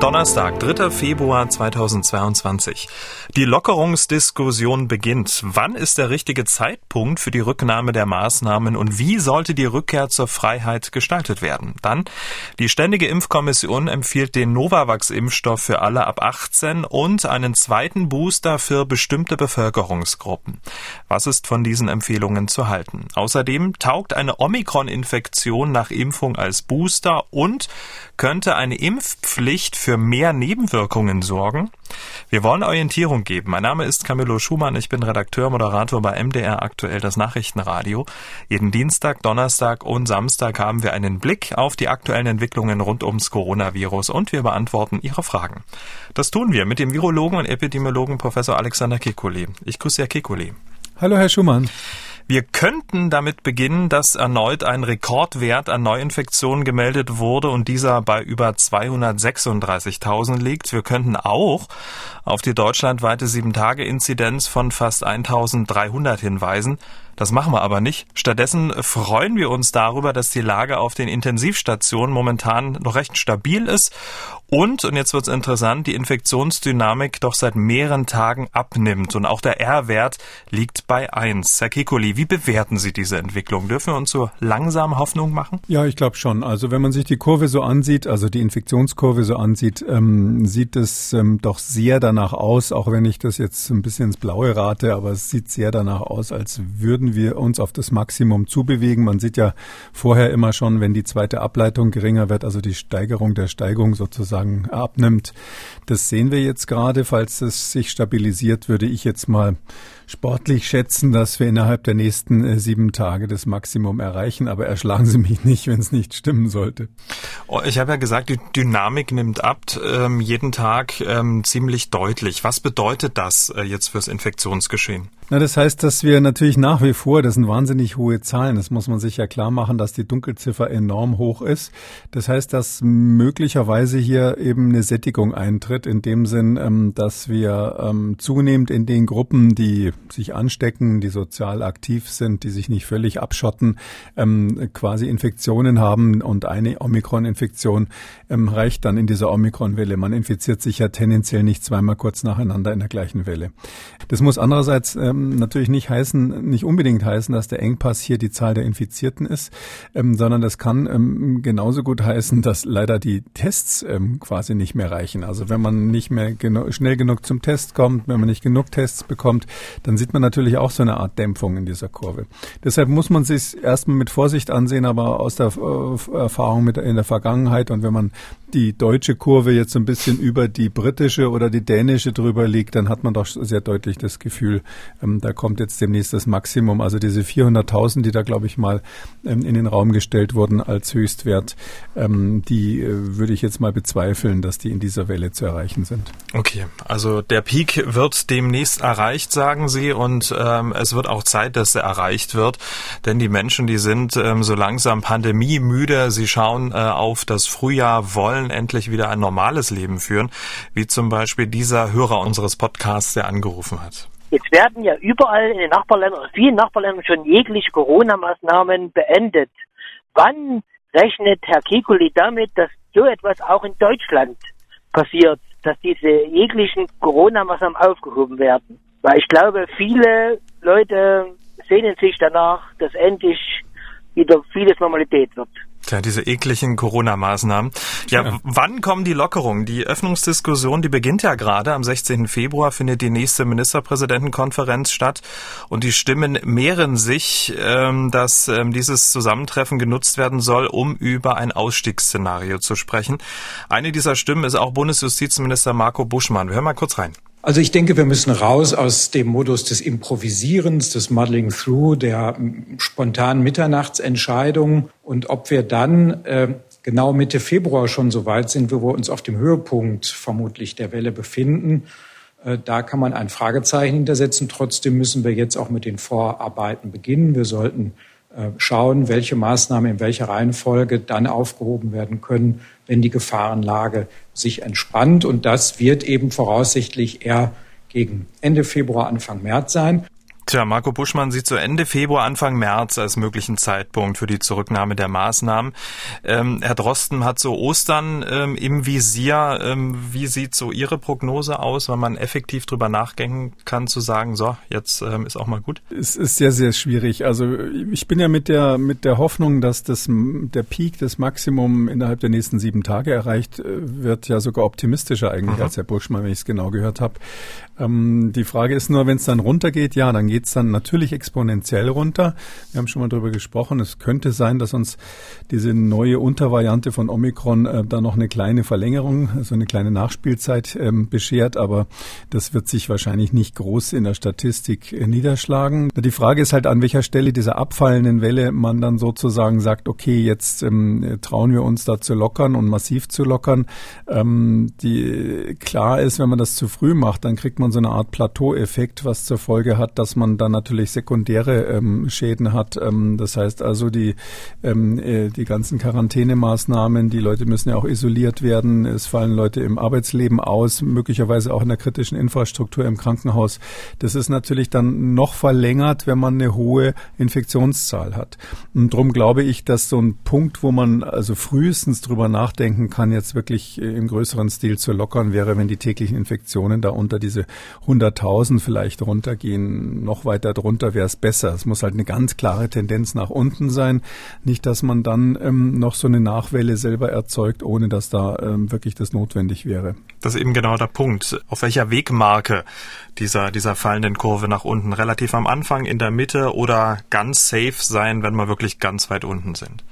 Donnerstag, 3. Februar 2022. Die Lockerungsdiskussion beginnt. Wann ist der richtige Zeitpunkt für die Rücknahme der Maßnahmen und wie sollte die Rückkehr zur Freiheit gestaltet werden? Dann, die Ständige Impfkommission empfiehlt den Novavax-Impfstoff für alle ab 18 und einen zweiten Booster für bestimmte Bevölkerungsgruppen. Was ist von diesen Empfehlungen zu halten? Außerdem taugt eine Omikron-Infektion nach Impfung als Booster und könnte eine Impfpflicht für mehr Nebenwirkungen sorgen? Wir wollen Orientierung geben. Mein Name ist Camillo Schumann. Ich bin Redakteur, Moderator bei MDR aktuell das Nachrichtenradio. Jeden Dienstag, Donnerstag und Samstag haben wir einen Blick auf die aktuellen Entwicklungen rund ums Coronavirus und wir beantworten Ihre Fragen. Das tun wir mit dem Virologen und Epidemiologen Professor Alexander Kekulé. Ich grüße Herr Kekulé. Hallo, Herr Schumann. Wir könnten damit beginnen, dass erneut ein Rekordwert an Neuinfektionen gemeldet wurde und dieser bei über 236.000 liegt. Wir könnten auch auf die deutschlandweite 7-Tage-Inzidenz von fast 1.300 hinweisen. Das machen wir aber nicht. Stattdessen freuen wir uns darüber, dass die Lage auf den Intensivstationen momentan noch recht stabil ist und, und jetzt wird's interessant, die Infektionsdynamik doch seit mehreren Tagen abnimmt und auch der R-Wert liegt bei 1. Herr Kikoli, wie bewerten Sie diese Entwicklung? Dürfen wir uns so langsam Hoffnung machen? Ja, ich glaube schon. Also wenn man sich die Kurve so ansieht, also die Infektionskurve so ansieht, ähm, sieht es ähm, doch sehr danach aus, auch wenn ich das jetzt ein bisschen ins Blaue rate, aber es sieht sehr danach aus, als würden würden wir uns auf das Maximum zubewegen. Man sieht ja vorher immer schon, wenn die zweite Ableitung geringer wird, also die Steigerung der Steigung sozusagen abnimmt. Das sehen wir jetzt gerade. Falls es sich stabilisiert, würde ich jetzt mal sportlich schätzen, dass wir innerhalb der nächsten äh, sieben Tage das Maximum erreichen. Aber erschlagen Sie mich nicht, wenn es nicht stimmen sollte. Oh, ich habe ja gesagt, die Dynamik nimmt ab, ähm, jeden Tag ähm, ziemlich deutlich. Was bedeutet das äh, jetzt fürs Infektionsgeschehen? Na, das heißt, dass wir natürlich nach wie vor, das sind wahnsinnig hohe Zahlen, das muss man sich ja klar machen, dass die Dunkelziffer enorm hoch ist. Das heißt, dass möglicherweise hier eben eine Sättigung eintritt, in dem Sinn, ähm, dass wir ähm, zunehmend in den Gruppen, die sich anstecken, die sozial aktiv sind, die sich nicht völlig abschotten, ähm, quasi Infektionen haben und eine Omikron-Infektion ähm, reicht dann in dieser Omikron-Welle. Man infiziert sich ja tendenziell nicht zweimal kurz nacheinander in der gleichen Welle. Das muss andererseits ähm, natürlich nicht heißen, nicht unbedingt heißen, dass der Engpass hier die Zahl der Infizierten ist, ähm, sondern das kann ähm, genauso gut heißen, dass leider die Tests ähm, quasi nicht mehr reichen. Also wenn man nicht mehr genu schnell genug zum Test kommt, wenn man nicht genug Tests bekommt, dann sieht man natürlich auch so eine Art Dämpfung in dieser Kurve. Deshalb muss man sich erstmal mit Vorsicht ansehen, aber aus der äh, Erfahrung mit in der Vergangenheit und wenn man die deutsche Kurve jetzt so ein bisschen über die britische oder die dänische drüber liegt, dann hat man doch sehr deutlich das Gefühl, ähm, da kommt jetzt demnächst das Maximum. Also diese 400.000, die da, glaube ich, mal ähm, in den Raum gestellt wurden als Höchstwert, ähm, die äh, würde ich jetzt mal bezweifeln, dass die in dieser Welle zu erreichen sind. Okay, also der Peak wird demnächst erreicht, sagen Sie, und ähm, es wird auch Zeit, dass er erreicht wird, denn die Menschen, die sind ähm, so langsam pandemiemüde, sie schauen äh, auf das Frühjahr, wollen endlich wieder ein normales Leben führen, wie zum Beispiel dieser Hörer unseres Podcasts, der angerufen hat. Jetzt werden ja überall in den Nachbarländern, vielen Nachbarländern schon jegliche Corona-Maßnahmen beendet. Wann rechnet Herr Kikuli damit, dass so etwas auch in Deutschland passiert, dass diese jeglichen Corona-Maßnahmen aufgehoben werden? Weil ich glaube, viele Leute sehnen sich danach, dass endlich wieder vieles Normalität wird. Tja, diese ekligen Corona-Maßnahmen. Ja, ja, wann kommen die Lockerungen? Die Öffnungsdiskussion, die beginnt ja gerade. Am 16. Februar findet die nächste Ministerpräsidentenkonferenz statt. Und die Stimmen mehren sich, ähm, dass ähm, dieses Zusammentreffen genutzt werden soll, um über ein Ausstiegsszenario zu sprechen. Eine dieser Stimmen ist auch Bundesjustizminister Marco Buschmann. Wir hören mal kurz rein. Also ich denke, wir müssen raus aus dem Modus des Improvisierens, des Muddling Through, der spontanen Mitternachtsentscheidung. Und ob wir dann äh, genau Mitte Februar schon so weit sind, wo wir uns auf dem Höhepunkt vermutlich der Welle befinden, äh, da kann man ein Fragezeichen hintersetzen. Trotzdem müssen wir jetzt auch mit den Vorarbeiten beginnen. Wir sollten schauen, welche Maßnahmen in welcher Reihenfolge dann aufgehoben werden können, wenn die Gefahrenlage sich entspannt. Und das wird eben voraussichtlich eher gegen Ende Februar, Anfang März sein. Tja, Marco Buschmann sieht so Ende Februar, Anfang März als möglichen Zeitpunkt für die Zurücknahme der Maßnahmen. Ähm, Herr Drosten hat so Ostern ähm, im Visier. Ähm, wie sieht so Ihre Prognose aus, wenn man effektiv drüber nachdenken kann, zu sagen, so, jetzt ähm, ist auch mal gut? Es ist sehr, sehr schwierig. Also ich bin ja mit der, mit der Hoffnung, dass das, der Peak, das Maximum innerhalb der nächsten sieben Tage erreicht äh, wird, ja sogar optimistischer eigentlich mhm. als Herr Buschmann, wenn ich es genau gehört habe. Ähm, die Frage ist nur, wenn es dann runtergeht, ja, dann geht geht's dann natürlich exponentiell runter. Wir haben schon mal darüber gesprochen. Es könnte sein, dass uns diese neue Untervariante von Omikron äh, da noch eine kleine Verlängerung, also eine kleine Nachspielzeit ähm, beschert, aber das wird sich wahrscheinlich nicht groß in der Statistik äh, niederschlagen. Die Frage ist halt, an welcher Stelle dieser abfallenden Welle man dann sozusagen sagt, okay, jetzt ähm, trauen wir uns da zu lockern und massiv zu lockern. Ähm, die klar ist, wenn man das zu früh macht, dann kriegt man so eine Art Plateaueffekt, was zur Folge hat, dass man dann natürlich sekundäre ähm, Schäden hat. Ähm, das heißt also die, ähm, äh, die ganzen Quarantänemaßnahmen, die Leute müssen ja auch isoliert werden. Es fallen Leute im Arbeitsleben aus, möglicherweise auch in der kritischen Infrastruktur im Krankenhaus. Das ist natürlich dann noch verlängert, wenn man eine hohe Infektionszahl hat. Und darum glaube ich, dass so ein Punkt, wo man also frühestens drüber nachdenken kann, jetzt wirklich im größeren Stil zu lockern wäre, wenn die täglichen Infektionen da unter diese 100.000 vielleicht runtergehen noch weiter drunter wäre es besser. Es muss halt eine ganz klare Tendenz nach unten sein. Nicht, dass man dann ähm, noch so eine Nachwelle selber erzeugt, ohne dass da ähm, wirklich das notwendig wäre. Das ist eben genau der Punkt. Auf welcher Wegmarke dieser, dieser fallenden Kurve nach unten? Relativ am Anfang, in der Mitte oder ganz safe sein, wenn wir wirklich ganz weit unten sind?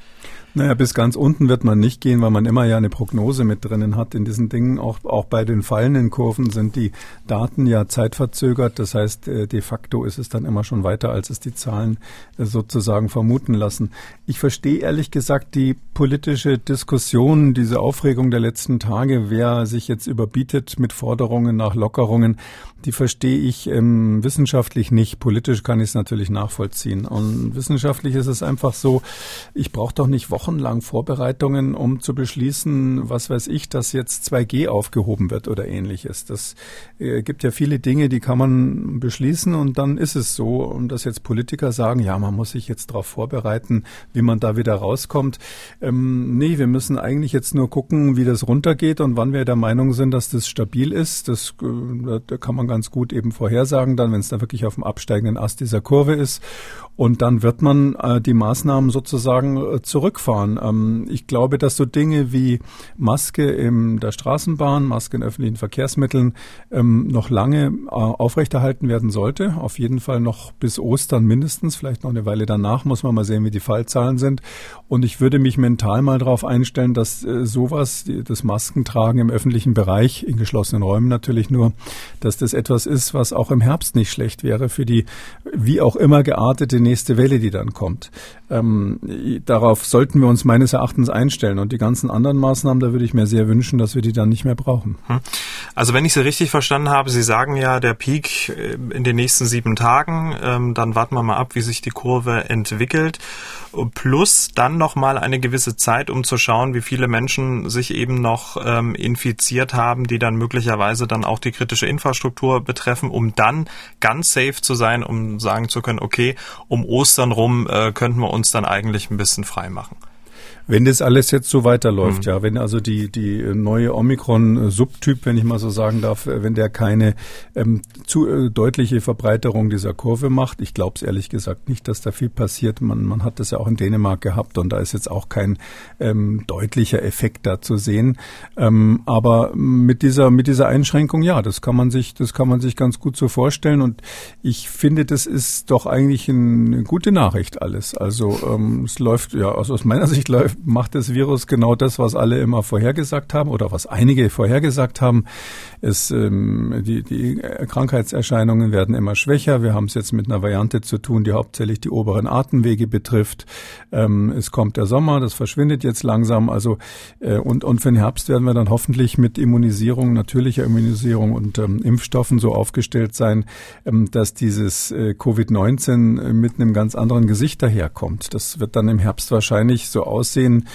Naja, bis ganz unten wird man nicht gehen, weil man immer ja eine Prognose mit drinnen hat in diesen Dingen. Auch, auch bei den fallenden Kurven sind die Daten ja zeitverzögert. Das heißt, äh, de facto ist es dann immer schon weiter, als es die Zahlen äh, sozusagen vermuten lassen. Ich verstehe ehrlich gesagt die politische Diskussion, diese Aufregung der letzten Tage, wer sich jetzt überbietet mit Forderungen nach Lockerungen, die verstehe ich ähm, wissenschaftlich nicht. Politisch kann ich es natürlich nachvollziehen. Und wissenschaftlich ist es einfach so, ich brauche doch nicht Wochen wochenlang Vorbereitungen, um zu beschließen, was weiß ich, dass jetzt 2G aufgehoben wird oder ähnliches. Das äh, gibt ja viele Dinge, die kann man beschließen und dann ist es so. Dass jetzt Politiker sagen, ja, man muss sich jetzt darauf vorbereiten, wie man da wieder rauskommt. Ähm, nee, wir müssen eigentlich jetzt nur gucken, wie das runtergeht und wann wir der Meinung sind, dass das stabil ist. Das äh, da kann man ganz gut eben vorhersagen, dann, wenn es da wirklich auf dem absteigenden Ast dieser Kurve ist. Und dann wird man äh, die Maßnahmen sozusagen äh, zurückfahren. Ähm, ich glaube, dass so Dinge wie Maske in der Straßenbahn, Maske in öffentlichen Verkehrsmitteln ähm, noch lange äh, aufrechterhalten werden sollte. Auf jeden Fall noch bis Ostern mindestens, vielleicht noch eine Weile danach, muss man mal sehen, wie die Fallzahlen sind. Und ich würde mich mental mal darauf einstellen, dass äh, sowas, die, das Maskentragen im öffentlichen Bereich, in geschlossenen Räumen natürlich nur, dass das etwas ist, was auch im Herbst nicht schlecht wäre für die wie auch immer geartete nächste Welle, die dann kommt. Ähm, darauf sollten wir uns meines Erachtens einstellen. Und die ganzen anderen Maßnahmen, da würde ich mir sehr wünschen, dass wir die dann nicht mehr brauchen. Hm. Also wenn ich Sie richtig verstanden habe, Sie sagen ja, der Peak äh, in den nächsten sieben Tagen, ähm, dann warten wir mal ab, wie sich die Kurve entwickelt. Plus dann nochmal eine gewisse Zeit, um zu schauen, wie viele Menschen sich eben noch ähm, infiziert haben, die dann möglicherweise dann auch die kritische Infrastruktur betreffen, um dann ganz safe zu sein, um sagen zu können, okay, um Ostern rum äh, könnten wir uns dann eigentlich ein bisschen frei machen. Wenn das alles jetzt so weiterläuft, mhm. ja, wenn also die, die neue Omikron-Subtyp, wenn ich mal so sagen darf, wenn der keine ähm, zu äh, deutliche Verbreiterung dieser Kurve macht, ich glaube es ehrlich gesagt nicht, dass da viel passiert. Man, man hat das ja auch in Dänemark gehabt und da ist jetzt auch kein ähm, deutlicher Effekt da zu sehen. Ähm, aber mit dieser, mit dieser Einschränkung, ja, das kann man sich, das kann man sich ganz gut so vorstellen und ich finde, das ist doch eigentlich eine gute Nachricht alles. Also ähm, es läuft, ja, also aus meiner Sicht läuft macht das Virus genau das, was alle immer vorhergesagt haben oder was einige vorhergesagt haben. Es, ähm, die, die Krankheitserscheinungen werden immer schwächer. Wir haben es jetzt mit einer Variante zu tun, die hauptsächlich die oberen Atemwege betrifft. Ähm, es kommt der Sommer, das verschwindet jetzt langsam. Also äh, und, und für den Herbst werden wir dann hoffentlich mit Immunisierung, natürlicher Immunisierung und ähm, Impfstoffen so aufgestellt sein, ähm, dass dieses äh, Covid-19 mit einem ganz anderen Gesicht daherkommt. Das wird dann im Herbst wahrscheinlich so aussehen, sehen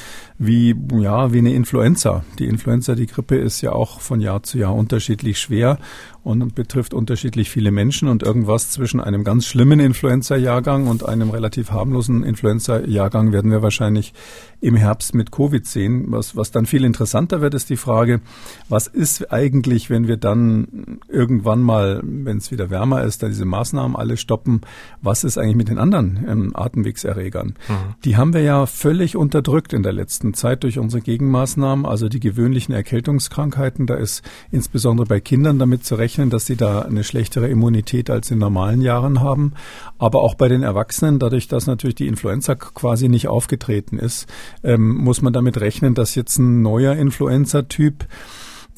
wie, ja, wie eine Influenza. Die Influenza, die Grippe ist ja auch von Jahr zu Jahr unterschiedlich schwer und betrifft unterschiedlich viele Menschen und irgendwas zwischen einem ganz schlimmen Influenza-Jahrgang und einem relativ harmlosen Influenza-Jahrgang werden wir wahrscheinlich im Herbst mit Covid sehen. Was, was dann viel interessanter wird, ist die Frage, was ist eigentlich, wenn wir dann irgendwann mal, wenn es wieder wärmer ist, da diese Maßnahmen alle stoppen, was ist eigentlich mit den anderen ähm, Atemwegserregern? Mhm. Die haben wir ja völlig unterdrückt in der letzten Zeit durch unsere Gegenmaßnahmen, also die gewöhnlichen Erkältungskrankheiten. Da ist insbesondere bei Kindern damit zu rechnen, dass sie da eine schlechtere Immunität als in normalen Jahren haben. Aber auch bei den Erwachsenen, dadurch, dass natürlich die Influenza quasi nicht aufgetreten ist, ähm, muss man damit rechnen, dass jetzt ein neuer Influenza-Typ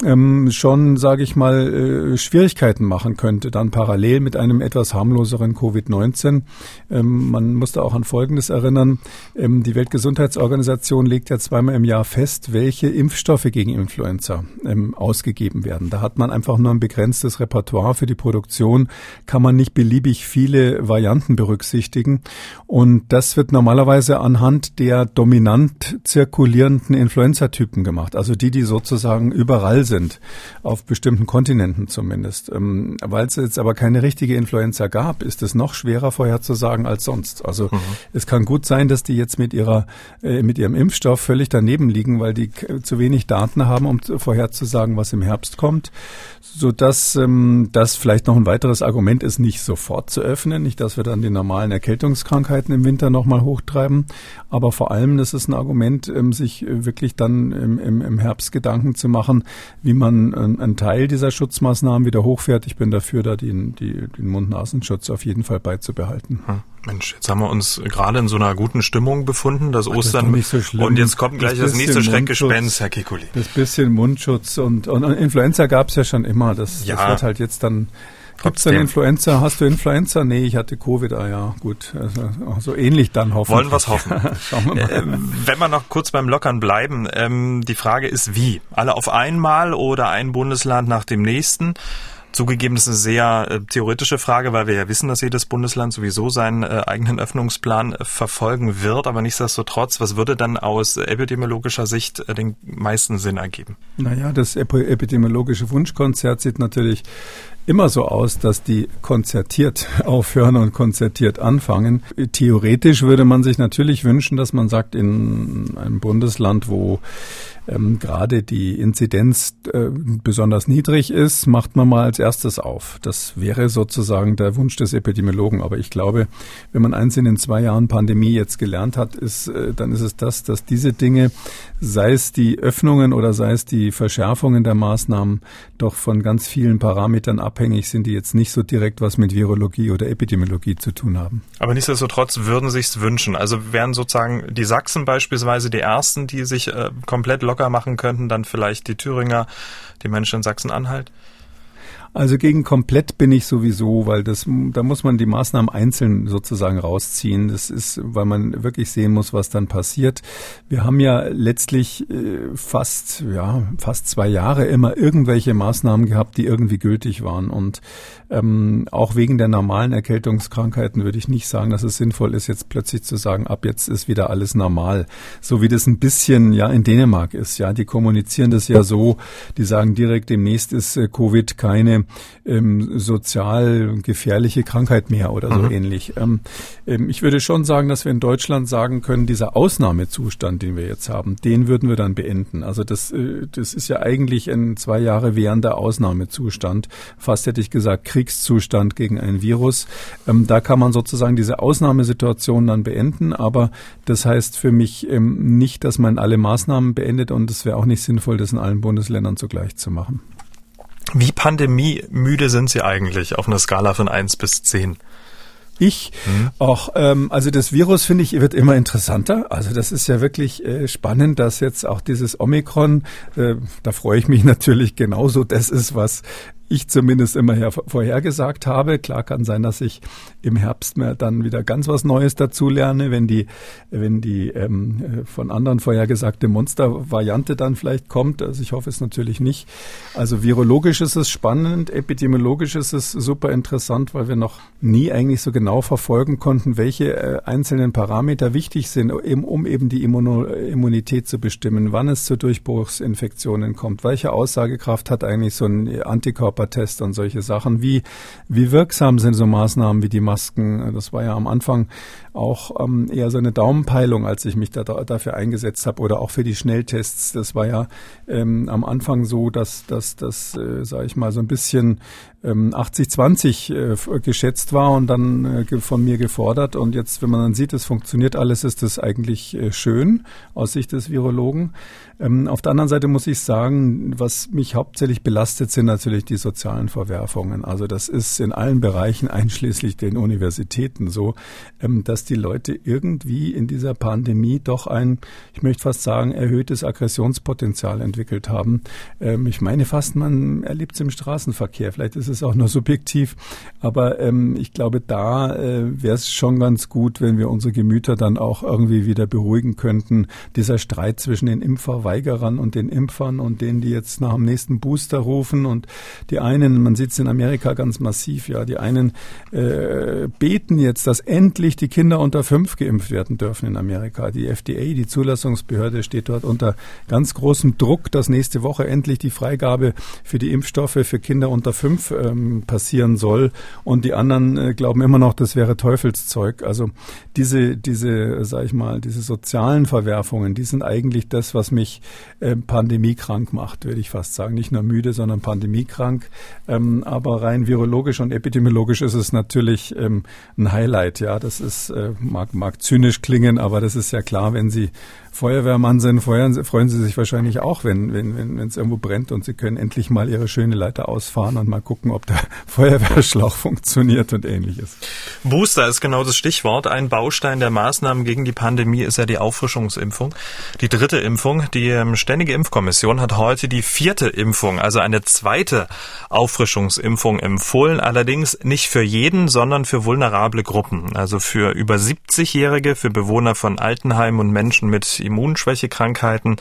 ähm, schon, sage ich mal, äh, Schwierigkeiten machen könnte, dann parallel mit einem etwas harmloseren Covid-19. Ähm, man da auch an Folgendes erinnern. Ähm, die Weltgesundheitsorganisation legt ja zweimal im Jahr fest, welche Impfstoffe gegen Influenza ähm, ausgegeben werden. Da hat man einfach nur ein begrenztes Repertoire für die Produktion, kann man nicht beliebig viele Varianten berücksichtigen. Und das wird normalerweise anhand der dominant zirkulierenden Influenza-Typen gemacht, also die, die sozusagen überall sind, auf bestimmten Kontinenten zumindest. Ähm, Weil es jetzt aber keine richtige Influenza gab, ist es noch schwerer vorherzusagen als sonst. Also mhm. es kann gut sein, dass die jetzt mit ihrer äh, mit ihrem Impfstoff völlig daneben liegen, weil die zu wenig Daten haben, um vorherzusagen, was im Herbst kommt, so dass ähm, das vielleicht noch ein weiteres Argument ist, nicht sofort zu öffnen, nicht, dass wir dann die normalen Erkältungskrankheiten im Winter noch mal hochtreiben, aber vor allem, das ist ein Argument, ähm, sich wirklich dann im, im, im Herbst Gedanken zu machen, wie man einen Teil dieser Schutzmaßnahmen wieder hochfährt. Ich bin dafür, da den, die, den Mund-Nasenschutz auf jeden Fall beizubehalten. Hm. Mensch, jetzt haben wir uns gerade in so einer guten Stimmung befunden, das Ostern. Das so schlimm. und jetzt kommt gleich das, das nächste Schreckgespenst, Herr Kikuli. Das bisschen Mundschutz und, und Influenza gab es ja schon immer. Das, ja. das wird halt jetzt dann Gibt es denn Influenza? Hast du Influenza? Nee, ich hatte Covid. Ah ja, gut. Also, so ähnlich dann hoffentlich. Wollen wir es hoffen. Schauen wir mal. Äh, wenn wir noch kurz beim Lockern bleiben, ähm, die Frage ist wie? Alle auf einmal oder ein Bundesland nach dem nächsten? Zugegeben, das ist eine sehr äh, theoretische Frage, weil wir ja wissen, dass jedes Bundesland sowieso seinen äh, eigenen Öffnungsplan äh, verfolgen wird. Aber nichtsdestotrotz, was würde dann aus epidemiologischer Sicht äh, den meisten Sinn ergeben? Naja, das epidemiologische Wunschkonzert sieht natürlich immer so aus, dass die konzertiert aufhören und konzertiert anfangen. Theoretisch würde man sich natürlich wünschen, dass man sagt, in einem Bundesland, wo ähm, gerade die Inzidenz äh, besonders niedrig ist, macht man mal als erstes auf. Das wäre sozusagen der Wunsch des Epidemiologen. Aber ich glaube, wenn man eins in den zwei Jahren Pandemie jetzt gelernt hat, ist, äh, dann ist es das, dass diese Dinge, sei es die Öffnungen oder sei es die Verschärfungen der Maßnahmen, doch von ganz vielen Parametern ab abhängig sind, die jetzt nicht so direkt was mit Virologie oder Epidemiologie zu tun haben. Aber nichtsdestotrotz würden sich es wünschen. Also wären sozusagen die Sachsen beispielsweise die ersten, die sich äh, komplett locker machen könnten, dann vielleicht die Thüringer, die Menschen in Sachsen-Anhalt? Also gegen komplett bin ich sowieso, weil das, da muss man die Maßnahmen einzeln sozusagen rausziehen. Das ist, weil man wirklich sehen muss, was dann passiert. Wir haben ja letztlich äh, fast, ja, fast zwei Jahre immer irgendwelche Maßnahmen gehabt, die irgendwie gültig waren. Und ähm, auch wegen der normalen Erkältungskrankheiten würde ich nicht sagen, dass es sinnvoll ist, jetzt plötzlich zu sagen, ab jetzt ist wieder alles normal. So wie das ein bisschen ja in Dänemark ist. Ja, die kommunizieren das ja so, die sagen direkt, demnächst ist äh, Covid keine ähm, sozial gefährliche Krankheit mehr oder so mhm. ähnlich. Ähm, ähm, ich würde schon sagen, dass wir in Deutschland sagen können, dieser Ausnahmezustand, den wir jetzt haben, den würden wir dann beenden. Also das, äh, das ist ja eigentlich ein zwei Jahre währender Ausnahmezustand. Fast hätte ich gesagt Kriegszustand gegen ein Virus. Ähm, da kann man sozusagen diese Ausnahmesituation dann beenden, aber das heißt für mich ähm, nicht, dass man alle Maßnahmen beendet und es wäre auch nicht sinnvoll, das in allen Bundesländern zugleich zu machen. Wie pandemiemüde sind Sie eigentlich auf einer Skala von eins bis zehn? Ich mhm. auch, ähm, also das Virus finde ich wird immer interessanter. Also das ist ja wirklich äh, spannend, dass jetzt auch dieses Omikron, äh, da freue ich mich natürlich genauso. Das ist was ich zumindest immer her vorhergesagt habe. Klar kann sein, dass ich im Herbst mehr dann wieder ganz was Neues dazulerne, wenn die, wenn die ähm, von anderen vorhergesagte Monstervariante dann vielleicht kommt. Also ich hoffe es natürlich nicht. Also virologisch ist es spannend, epidemiologisch ist es super interessant, weil wir noch nie eigentlich so genau verfolgen konnten, welche äh, einzelnen Parameter wichtig sind, eben, um eben die Immuno Immunität zu bestimmen, wann es zu Durchbruchsinfektionen kommt, welche Aussagekraft hat eigentlich so ein Antikörpertest und solche Sachen, wie, wie wirksam sind so Maßnahmen wie die Masken. Das war ja am Anfang auch ähm, eher so eine Daumenpeilung, als ich mich da, dafür eingesetzt habe oder auch für die Schnelltests. Das war ja ähm, am Anfang so, dass dass das, äh, sage ich mal, so ein bisschen ähm, 80-20 äh, geschätzt war und dann äh, von mir gefordert. Und jetzt, wenn man dann sieht, es funktioniert alles, ist das eigentlich äh, schön aus Sicht des Virologen. Ähm, auf der anderen Seite muss ich sagen, was mich hauptsächlich belastet, sind natürlich die sozialen Verwerfungen. Also das ist in allen Bereichen, einschließlich den Universitäten so, ähm, dass die Leute irgendwie in dieser Pandemie doch ein, ich möchte fast sagen, erhöhtes Aggressionspotenzial entwickelt haben. Ähm, ich meine fast, man erlebt es im Straßenverkehr. Vielleicht ist es auch nur subjektiv, aber ähm, ich glaube, da äh, wäre es schon ganz gut, wenn wir unsere Gemüter dann auch irgendwie wieder beruhigen könnten. Dieser Streit zwischen den Impferweigerern und den Impfern und denen, die jetzt nach dem nächsten Booster rufen und die einen, man sieht es in Amerika ganz massiv, ja, die einen äh, beten jetzt, dass endlich die Kinder unter fünf geimpft werden dürfen in Amerika. Die FDA, die Zulassungsbehörde, steht dort unter ganz großem Druck, dass nächste Woche endlich die Freigabe für die Impfstoffe für Kinder unter fünf ähm, passieren soll. Und die anderen äh, glauben immer noch, das wäre Teufelszeug. Also diese, diese, sag ich mal, diese sozialen Verwerfungen, die sind eigentlich das, was mich äh, pandemiekrank macht, würde ich fast sagen. Nicht nur müde, sondern pandemiekrank. Ähm, aber rein virologisch und epidemiologisch ist es natürlich ähm, ein Highlight. Ja, das ist, äh, mag, mag zynisch klingen, aber das ist ja klar, wenn Sie Feuerwehrmann sind, freuen Sie sich wahrscheinlich auch, wenn wenn wenn wenn, es irgendwo brennt und Sie können endlich mal Ihre schöne Leiter ausfahren und mal gucken, ob der Feuerwehrschlauch funktioniert und ähnliches. Booster ist genau das Stichwort. Ein Baustein der Maßnahmen gegen die Pandemie ist ja die Auffrischungsimpfung. Die dritte Impfung. Die ähm, Ständige Impfkommission hat heute die vierte Impfung, also eine zweite Auffrischungsimpfung empfohlen. Allerdings nicht für jeden, sondern für vulnerable Gruppen. Also für über 70-Jährige, für Bewohner von Altenheimen und Menschen mit Immunschwächekrankheiten,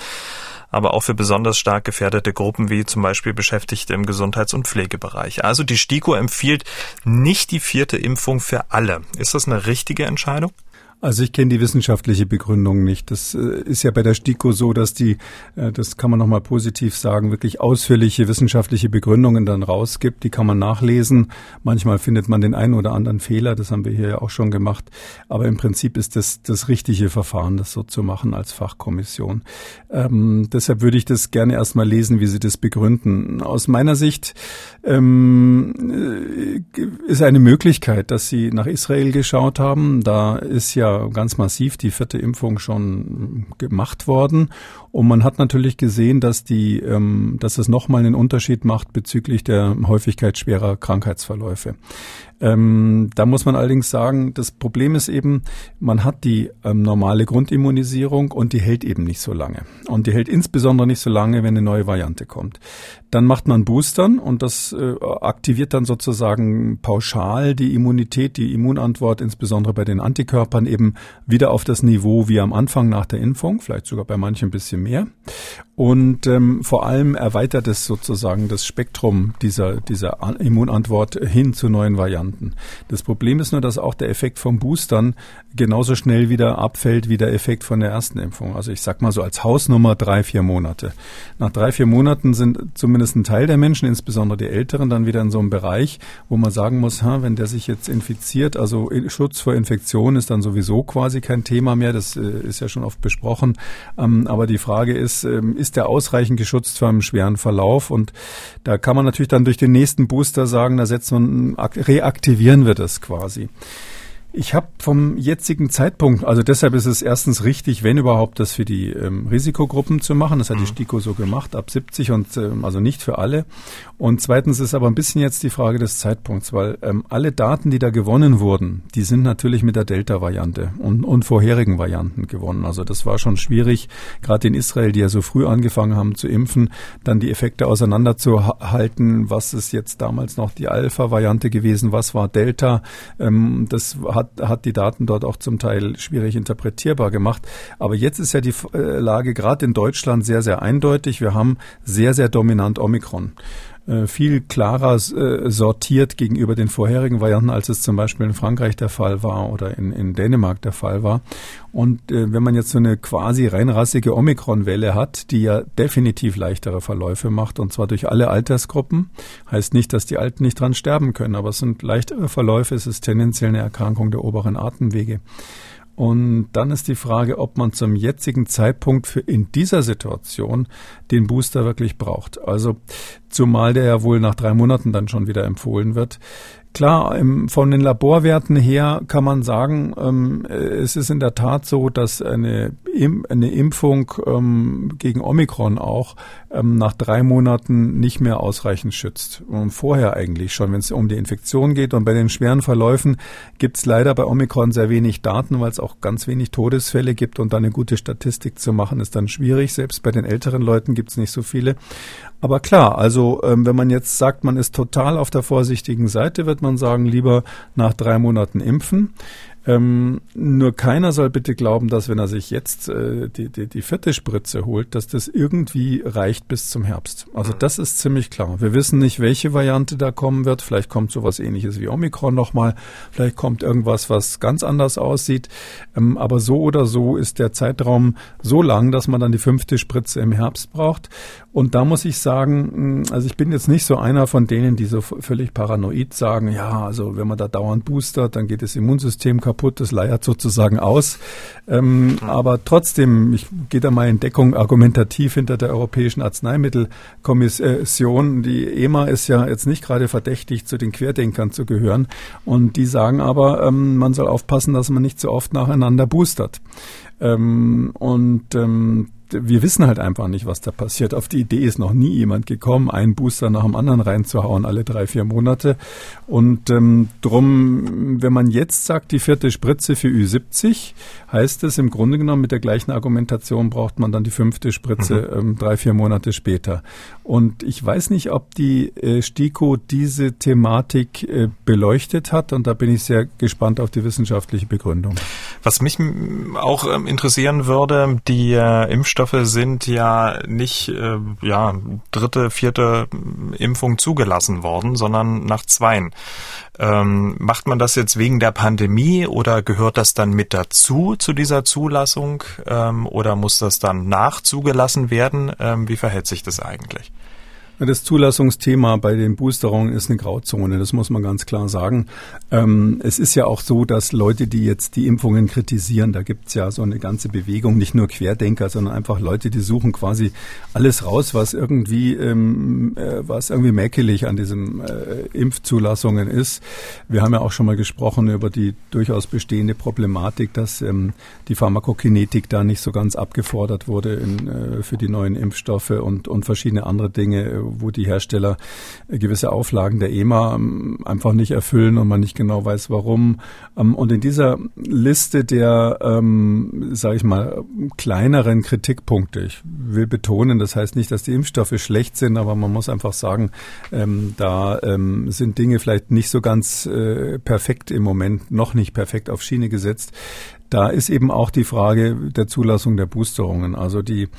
aber auch für besonders stark gefährdete Gruppen wie zum Beispiel Beschäftigte im Gesundheits- und Pflegebereich. Also die STIKO empfiehlt nicht die vierte Impfung für alle. Ist das eine richtige Entscheidung? Also ich kenne die wissenschaftliche Begründung nicht. Das äh, ist ja bei der STIKO so, dass die, äh, das kann man nochmal positiv sagen, wirklich ausführliche wissenschaftliche Begründungen dann rausgibt. Die kann man nachlesen. Manchmal findet man den einen oder anderen Fehler. Das haben wir hier ja auch schon gemacht. Aber im Prinzip ist das das richtige Verfahren, das so zu machen als Fachkommission. Ähm, deshalb würde ich das gerne erstmal lesen, wie Sie das begründen. Aus meiner Sicht ähm, äh, ist eine Möglichkeit, dass Sie nach Israel geschaut haben. Da ist ja ja ganz massiv die vierte Impfung schon gemacht worden. Und man hat natürlich gesehen, dass die, ähm, dass es nochmal einen Unterschied macht bezüglich der Häufigkeit schwerer Krankheitsverläufe. Ähm, da muss man allerdings sagen, das Problem ist eben, man hat die ähm, normale Grundimmunisierung und die hält eben nicht so lange. Und die hält insbesondere nicht so lange, wenn eine neue Variante kommt. Dann macht man Boostern und das äh, aktiviert dann sozusagen pauschal die Immunität, die Immunantwort, insbesondere bei den Antikörpern eben wieder auf das Niveau wie am Anfang nach der Impfung, vielleicht sogar bei manchen ein bisschen mehr. Und ähm, vor allem erweitert es sozusagen das Spektrum dieser, dieser Immunantwort hin zu neuen Varianten. Das Problem ist nur, dass auch der Effekt vom Boostern genauso schnell wieder abfällt wie der Effekt von der ersten Impfung. Also ich sag mal so als Hausnummer drei, vier Monate. Nach drei, vier Monaten sind zumindest ein Teil der Menschen, insbesondere die Älteren, dann wieder in so einem Bereich, wo man sagen muss, ha, wenn der sich jetzt infiziert, also Schutz vor Infektion ist dann sowieso quasi kein Thema mehr. Das äh, ist ja schon oft besprochen. Ähm, aber die Frage ist, ähm, ist der ausreichend geschützt vor einem schweren Verlauf? Und da kann man natürlich dann durch den nächsten Booster sagen, da setzen wir, reaktivieren wir das quasi. Ich habe vom jetzigen Zeitpunkt, also deshalb ist es erstens richtig, wenn überhaupt, das für die ähm, Risikogruppen zu machen. Das hat mhm. die STIKO so gemacht, ab 70 und ähm, also nicht für alle. Und zweitens ist aber ein bisschen jetzt die Frage des Zeitpunkts, weil ähm, alle Daten, die da gewonnen wurden, die sind natürlich mit der Delta-Variante und, und vorherigen Varianten gewonnen. Also das war schon schwierig, gerade in Israel, die ja so früh angefangen haben zu impfen, dann die Effekte auseinanderzuhalten. Was ist jetzt damals noch die Alpha-Variante gewesen? Was war Delta? Ähm, das hat hat, hat die Daten dort auch zum Teil schwierig interpretierbar gemacht. Aber jetzt ist ja die äh, Lage gerade in Deutschland sehr, sehr eindeutig. Wir haben sehr, sehr dominant Omikron. Äh, viel klarer äh, sortiert gegenüber den vorherigen Varianten, als es zum Beispiel in Frankreich der Fall war oder in, in Dänemark der Fall war. Und äh, wenn man jetzt so eine quasi reinrassige Omikron-Welle hat, die ja definitiv leichtere Verläufe macht, und zwar durch alle Altersgruppen, heißt nicht, dass die Alten nicht dran sterben können, aber es sind leichtere Verläufe, es ist tendenziell eine Erkrankung der oberen Atemwege. Und dann ist die Frage, ob man zum jetzigen Zeitpunkt für in dieser Situation den Booster wirklich braucht. Also zumal der ja wohl nach drei Monaten dann schon wieder empfohlen wird. Klar, im, von den Laborwerten her kann man sagen, ähm, es ist in der Tat so, dass eine, eine Impfung ähm, gegen Omikron auch ähm, nach drei Monaten nicht mehr ausreichend schützt. Und vorher eigentlich schon, wenn es um die Infektion geht. Und bei den schweren Verläufen gibt es leider bei Omikron sehr wenig Daten, weil es auch ganz wenig Todesfälle gibt und da eine gute Statistik zu machen, ist dann schwierig. Selbst bei den älteren Leuten gibt es nicht so viele. Aber klar, also ähm, wenn man jetzt sagt, man ist total auf der vorsichtigen Seite, wird man sagen, lieber nach drei Monaten impfen. Ähm, nur keiner soll bitte glauben, dass wenn er sich jetzt äh, die, die, die vierte Spritze holt, dass das irgendwie reicht bis zum Herbst. Also mhm. das ist ziemlich klar. Wir wissen nicht, welche Variante da kommen wird. Vielleicht kommt sowas ähnliches wie Omikron nochmal. Vielleicht kommt irgendwas, was ganz anders aussieht. Ähm, aber so oder so ist der Zeitraum so lang, dass man dann die fünfte Spritze im Herbst braucht. Und da muss ich sagen, mm, also ich bin jetzt nicht so einer von denen, die so völlig paranoid sagen, ja, also wenn man da dauernd boostert, dann geht das Immunsystem kaputt das leiert sozusagen aus. Ähm, aber trotzdem, ich gehe da mal in Deckung argumentativ hinter der Europäischen Arzneimittelkommission. Die EMA ist ja jetzt nicht gerade verdächtig, zu den Querdenkern zu gehören. Und die sagen aber, ähm, man soll aufpassen, dass man nicht so oft nacheinander boostert. Ähm, und ähm, wir wissen halt einfach nicht, was da passiert. Auf die Idee ist noch nie jemand gekommen, einen Booster nach dem anderen reinzuhauen, alle drei, vier Monate. Und ähm, drum, wenn man jetzt sagt, die vierte Spritze für Ü70, heißt es im Grunde genommen mit der gleichen Argumentation braucht man dann die fünfte Spritze mhm. ähm, drei, vier Monate später. Und ich weiß nicht, ob die äh, STIKO diese Thematik äh, beleuchtet hat. Und da bin ich sehr gespannt auf die wissenschaftliche Begründung. Was mich auch ähm, interessieren würde, die äh, Impfstoffe Impfstoffe sind ja nicht äh, ja dritte, vierte Impfung zugelassen worden, sondern nach zweien. Ähm, macht man das jetzt wegen der Pandemie oder gehört das dann mit dazu zu dieser Zulassung ähm, oder muss das dann nachzugelassen werden? Ähm, wie verhält sich das eigentlich? Das Zulassungsthema bei den Boosterungen ist eine Grauzone, das muss man ganz klar sagen. Ähm, es ist ja auch so, dass Leute, die jetzt die Impfungen kritisieren, da gibt's ja so eine ganze Bewegung, nicht nur Querdenker, sondern einfach Leute, die suchen quasi alles raus, was irgendwie, ähm, äh, was irgendwie mäkelig an diesen äh, Impfzulassungen ist. Wir haben ja auch schon mal gesprochen über die durchaus bestehende Problematik, dass ähm, die Pharmakokinetik da nicht so ganz abgefordert wurde in, äh, für die neuen Impfstoffe und, und verschiedene andere Dinge wo die Hersteller gewisse Auflagen der EMA ähm, einfach nicht erfüllen und man nicht genau weiß, warum. Ähm, und in dieser Liste der, ähm, sage ich mal, kleineren Kritikpunkte, ich will betonen, das heißt nicht, dass die Impfstoffe schlecht sind, aber man muss einfach sagen, ähm, da ähm, sind Dinge vielleicht nicht so ganz äh, perfekt im Moment, noch nicht perfekt auf Schiene gesetzt. Da ist eben auch die Frage der Zulassung der Boosterungen. Also die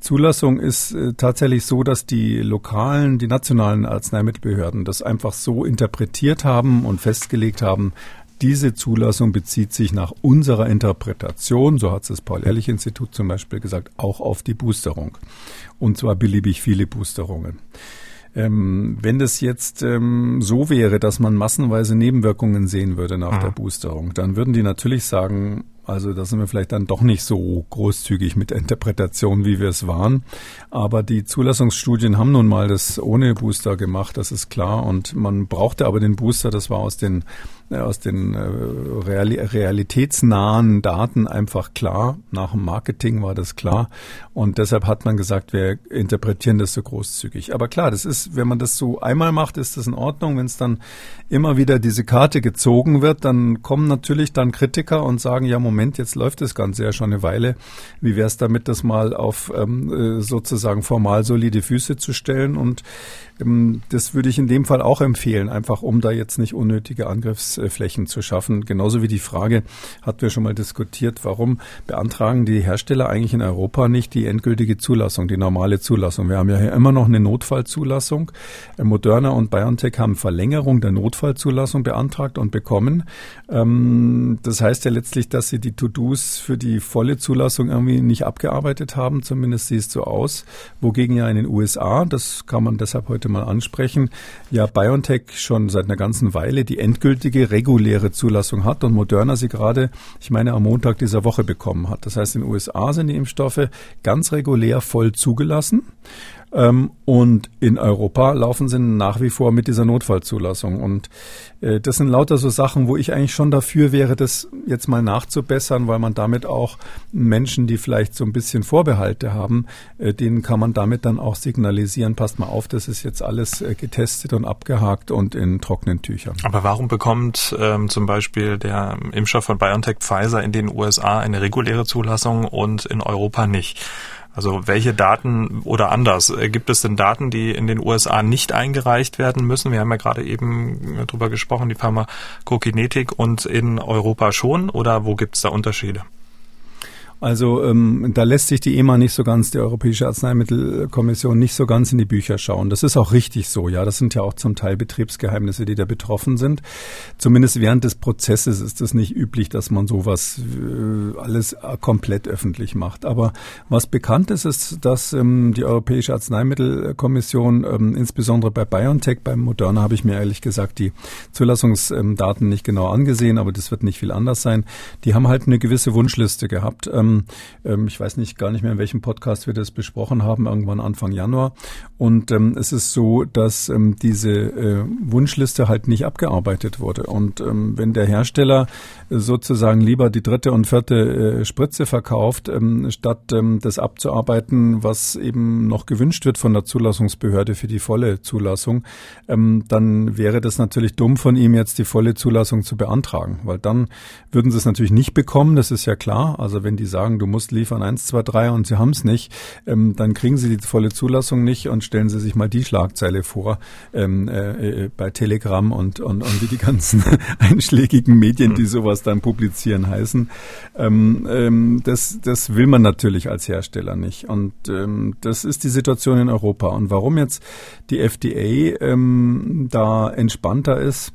Zulassung ist äh, tatsächlich so, dass die lokalen, die nationalen Arzneimittelbehörden das einfach so interpretiert haben und festgelegt haben, diese Zulassung bezieht sich nach unserer Interpretation, so hat es das Paul-Ehrlich-Institut zum Beispiel gesagt, auch auf die Boosterung. Und zwar beliebig viele Boosterungen. Ähm, wenn das jetzt ähm, so wäre, dass man massenweise Nebenwirkungen sehen würde nach mhm. der Boosterung, dann würden die natürlich sagen, also da sind wir vielleicht dann doch nicht so großzügig mit Interpretation, wie wir es waren. Aber die Zulassungsstudien haben nun mal das ohne Booster gemacht, das ist klar. Und man brauchte aber den Booster, das war aus den aus den äh, real, realitätsnahen Daten einfach klar. Nach dem Marketing war das klar. Und deshalb hat man gesagt, wir interpretieren das so großzügig. Aber klar, das ist, wenn man das so einmal macht, ist das in Ordnung. Wenn es dann immer wieder diese Karte gezogen wird, dann kommen natürlich dann Kritiker und sagen, ja, Moment, jetzt läuft das Ganze ja schon eine Weile. Wie wäre es damit, das mal auf ähm, äh, sozusagen formal solide Füße zu stellen? Und ähm, das würde ich in dem Fall auch empfehlen, einfach um da jetzt nicht unnötige Angriffsflächen zu schaffen. Genauso wie die Frage, hatten wir schon mal diskutiert, warum beantragen die Hersteller eigentlich in Europa nicht die endgültige Zulassung, die normale Zulassung? Wir haben ja hier immer noch eine Notfallzulassung. Äh, Moderna und BioNTech haben Verlängerung der Notfallzulassung beantragt und bekommen. Ähm, das heißt ja letztlich, dass sie die To-Dos für die volle Zulassung irgendwie nicht abgearbeitet haben. Zumindest sieht es so aus. Wogegen ja in den USA, das kann man deshalb heute mal ansprechen, ja BioNTech schon seit einer ganzen Weile die endgültige reguläre Zulassung hat und Moderna sie gerade, ich meine, am Montag dieser Woche bekommen hat. Das heißt, in den USA sind die Impfstoffe ganz regulär voll zugelassen. Ähm, und in Europa laufen sie nach wie vor mit dieser Notfallzulassung. Und äh, das sind lauter so Sachen, wo ich eigentlich schon dafür wäre, das jetzt mal nachzubessern, weil man damit auch Menschen, die vielleicht so ein bisschen Vorbehalte haben, äh, denen kann man damit dann auch signalisieren, passt mal auf, das ist jetzt alles äh, getestet und abgehakt und in trockenen Tüchern. Aber warum bekommt ähm, zum Beispiel der Impfstoff von BioNTech Pfizer in den USA eine reguläre Zulassung und in Europa nicht? Also welche Daten oder anders, äh, gibt es denn Daten, die in den USA nicht eingereicht werden müssen? Wir haben ja gerade eben äh, drüber gesprochen, die Pharmakokinetik und in Europa schon oder wo gibt es da Unterschiede? Also ähm, da lässt sich die EMA nicht so ganz, die Europäische Arzneimittelkommission, nicht so ganz in die Bücher schauen. Das ist auch richtig so, ja. Das sind ja auch zum Teil Betriebsgeheimnisse, die da betroffen sind. Zumindest während des Prozesses ist es nicht üblich, dass man sowas äh, alles komplett öffentlich macht. Aber was bekannt ist, ist, dass ähm, die Europäische Arzneimittelkommission, ähm, insbesondere bei BioNTech, beim Moderna habe ich mir ehrlich gesagt die Zulassungsdaten nicht genau angesehen, aber das wird nicht viel anders sein. Die haben halt eine gewisse Wunschliste gehabt. Ähm, ähm, ähm, ich weiß nicht gar nicht mehr, in welchem Podcast wir das besprochen haben, irgendwann Anfang Januar. Und ähm, es ist so, dass ähm, diese äh, Wunschliste halt nicht abgearbeitet wurde. Und ähm, wenn der Hersteller sozusagen lieber die dritte und vierte äh, Spritze verkauft, ähm, statt das abzuarbeiten, was eben noch gewünscht wird von der Zulassungsbehörde für die volle Zulassung, dann wäre das natürlich dumm von ihm jetzt die volle Zulassung zu beantragen, weil dann würden sie es natürlich nicht bekommen, das ist ja klar. Also wenn die sagen, du musst liefern eins, zwei, drei und sie haben es nicht, ähm, dann kriegen sie die volle Zulassung nicht und stellen sie sich mal die Schlagzeile vor ähm, äh, äh bei Telegram und, und, und wie die ganzen einschlägigen Medien, die sowas dann publizieren heißen. Ähm, ähm, das, das will man natürlich als Hersteller nicht. Und ähm, das ist die Situation in Europa. Und warum jetzt die FDA ähm, da entspannter ist,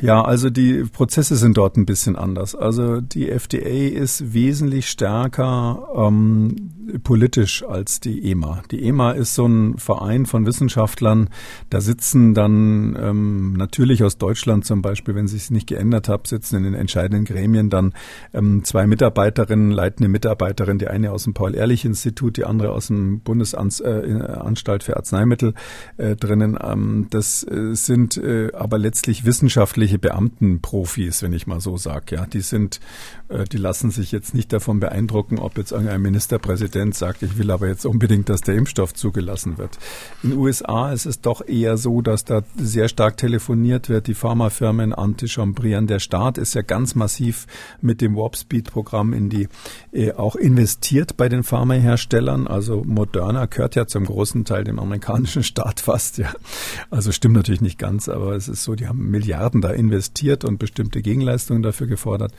ja, also die Prozesse sind dort ein bisschen anders. Also die FDA ist wesentlich stärker ähm, politisch als die EMA. Die EMA ist so ein Verein von Wissenschaftlern. Da sitzen dann ähm, natürlich aus Deutschland zum Beispiel, wenn sich es nicht geändert hat, sitzen in den entscheidenden Gremien dann ähm, zwei Mitarbeiterinnen, leitende Mitarbeiterin, die eine aus dem Paul-Ehrlich-Institut, die andere aus dem Bundesanstalt für Arzneimittel äh, drinnen. Ähm, das äh, sind äh, aber letztlich wissenschaftliche Beamtenprofis, wenn ich mal so sage. Ja, die sind, äh, die lassen sich jetzt nicht davon beeindrucken, ob jetzt irgendein Ministerpräsident Präsident sagt, ich will aber jetzt unbedingt, dass der Impfstoff zugelassen wird. In den USA ist es doch eher so, dass da sehr stark telefoniert wird. Die Pharmafirmen antichambrieren. Der Staat ist ja ganz massiv mit dem Warp Speed Programm in die äh, auch investiert bei den Pharmaherstellern. Also Moderna gehört ja zum großen Teil dem amerikanischen Staat fast. Ja, also stimmt natürlich nicht ganz, aber es ist so, die haben Milliarden da investiert und bestimmte Gegenleistungen dafür gefordert.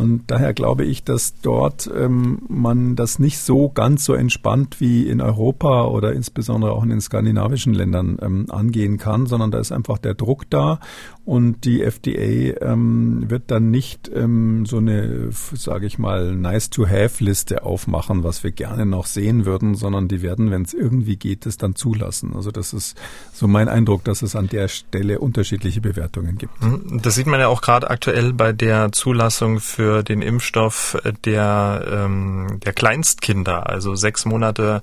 Und daher glaube ich, dass dort ähm, man das nicht so ganz so entspannt wie in Europa oder insbesondere auch in den skandinavischen Ländern ähm, angehen kann, sondern da ist einfach der Druck da und die FDA ähm, wird dann nicht ähm, so eine, sage ich mal, nice-to-have-Liste aufmachen, was wir gerne noch sehen würden, sondern die werden, wenn es irgendwie geht, es dann zulassen. Also das ist so mein Eindruck, dass es an der Stelle unterschiedliche Bewertungen gibt. Mhm. Das sieht man ja auch gerade aktuell bei der Zulassung für den Impfstoff der, ähm, der Kleinstkinder, also sechs Monate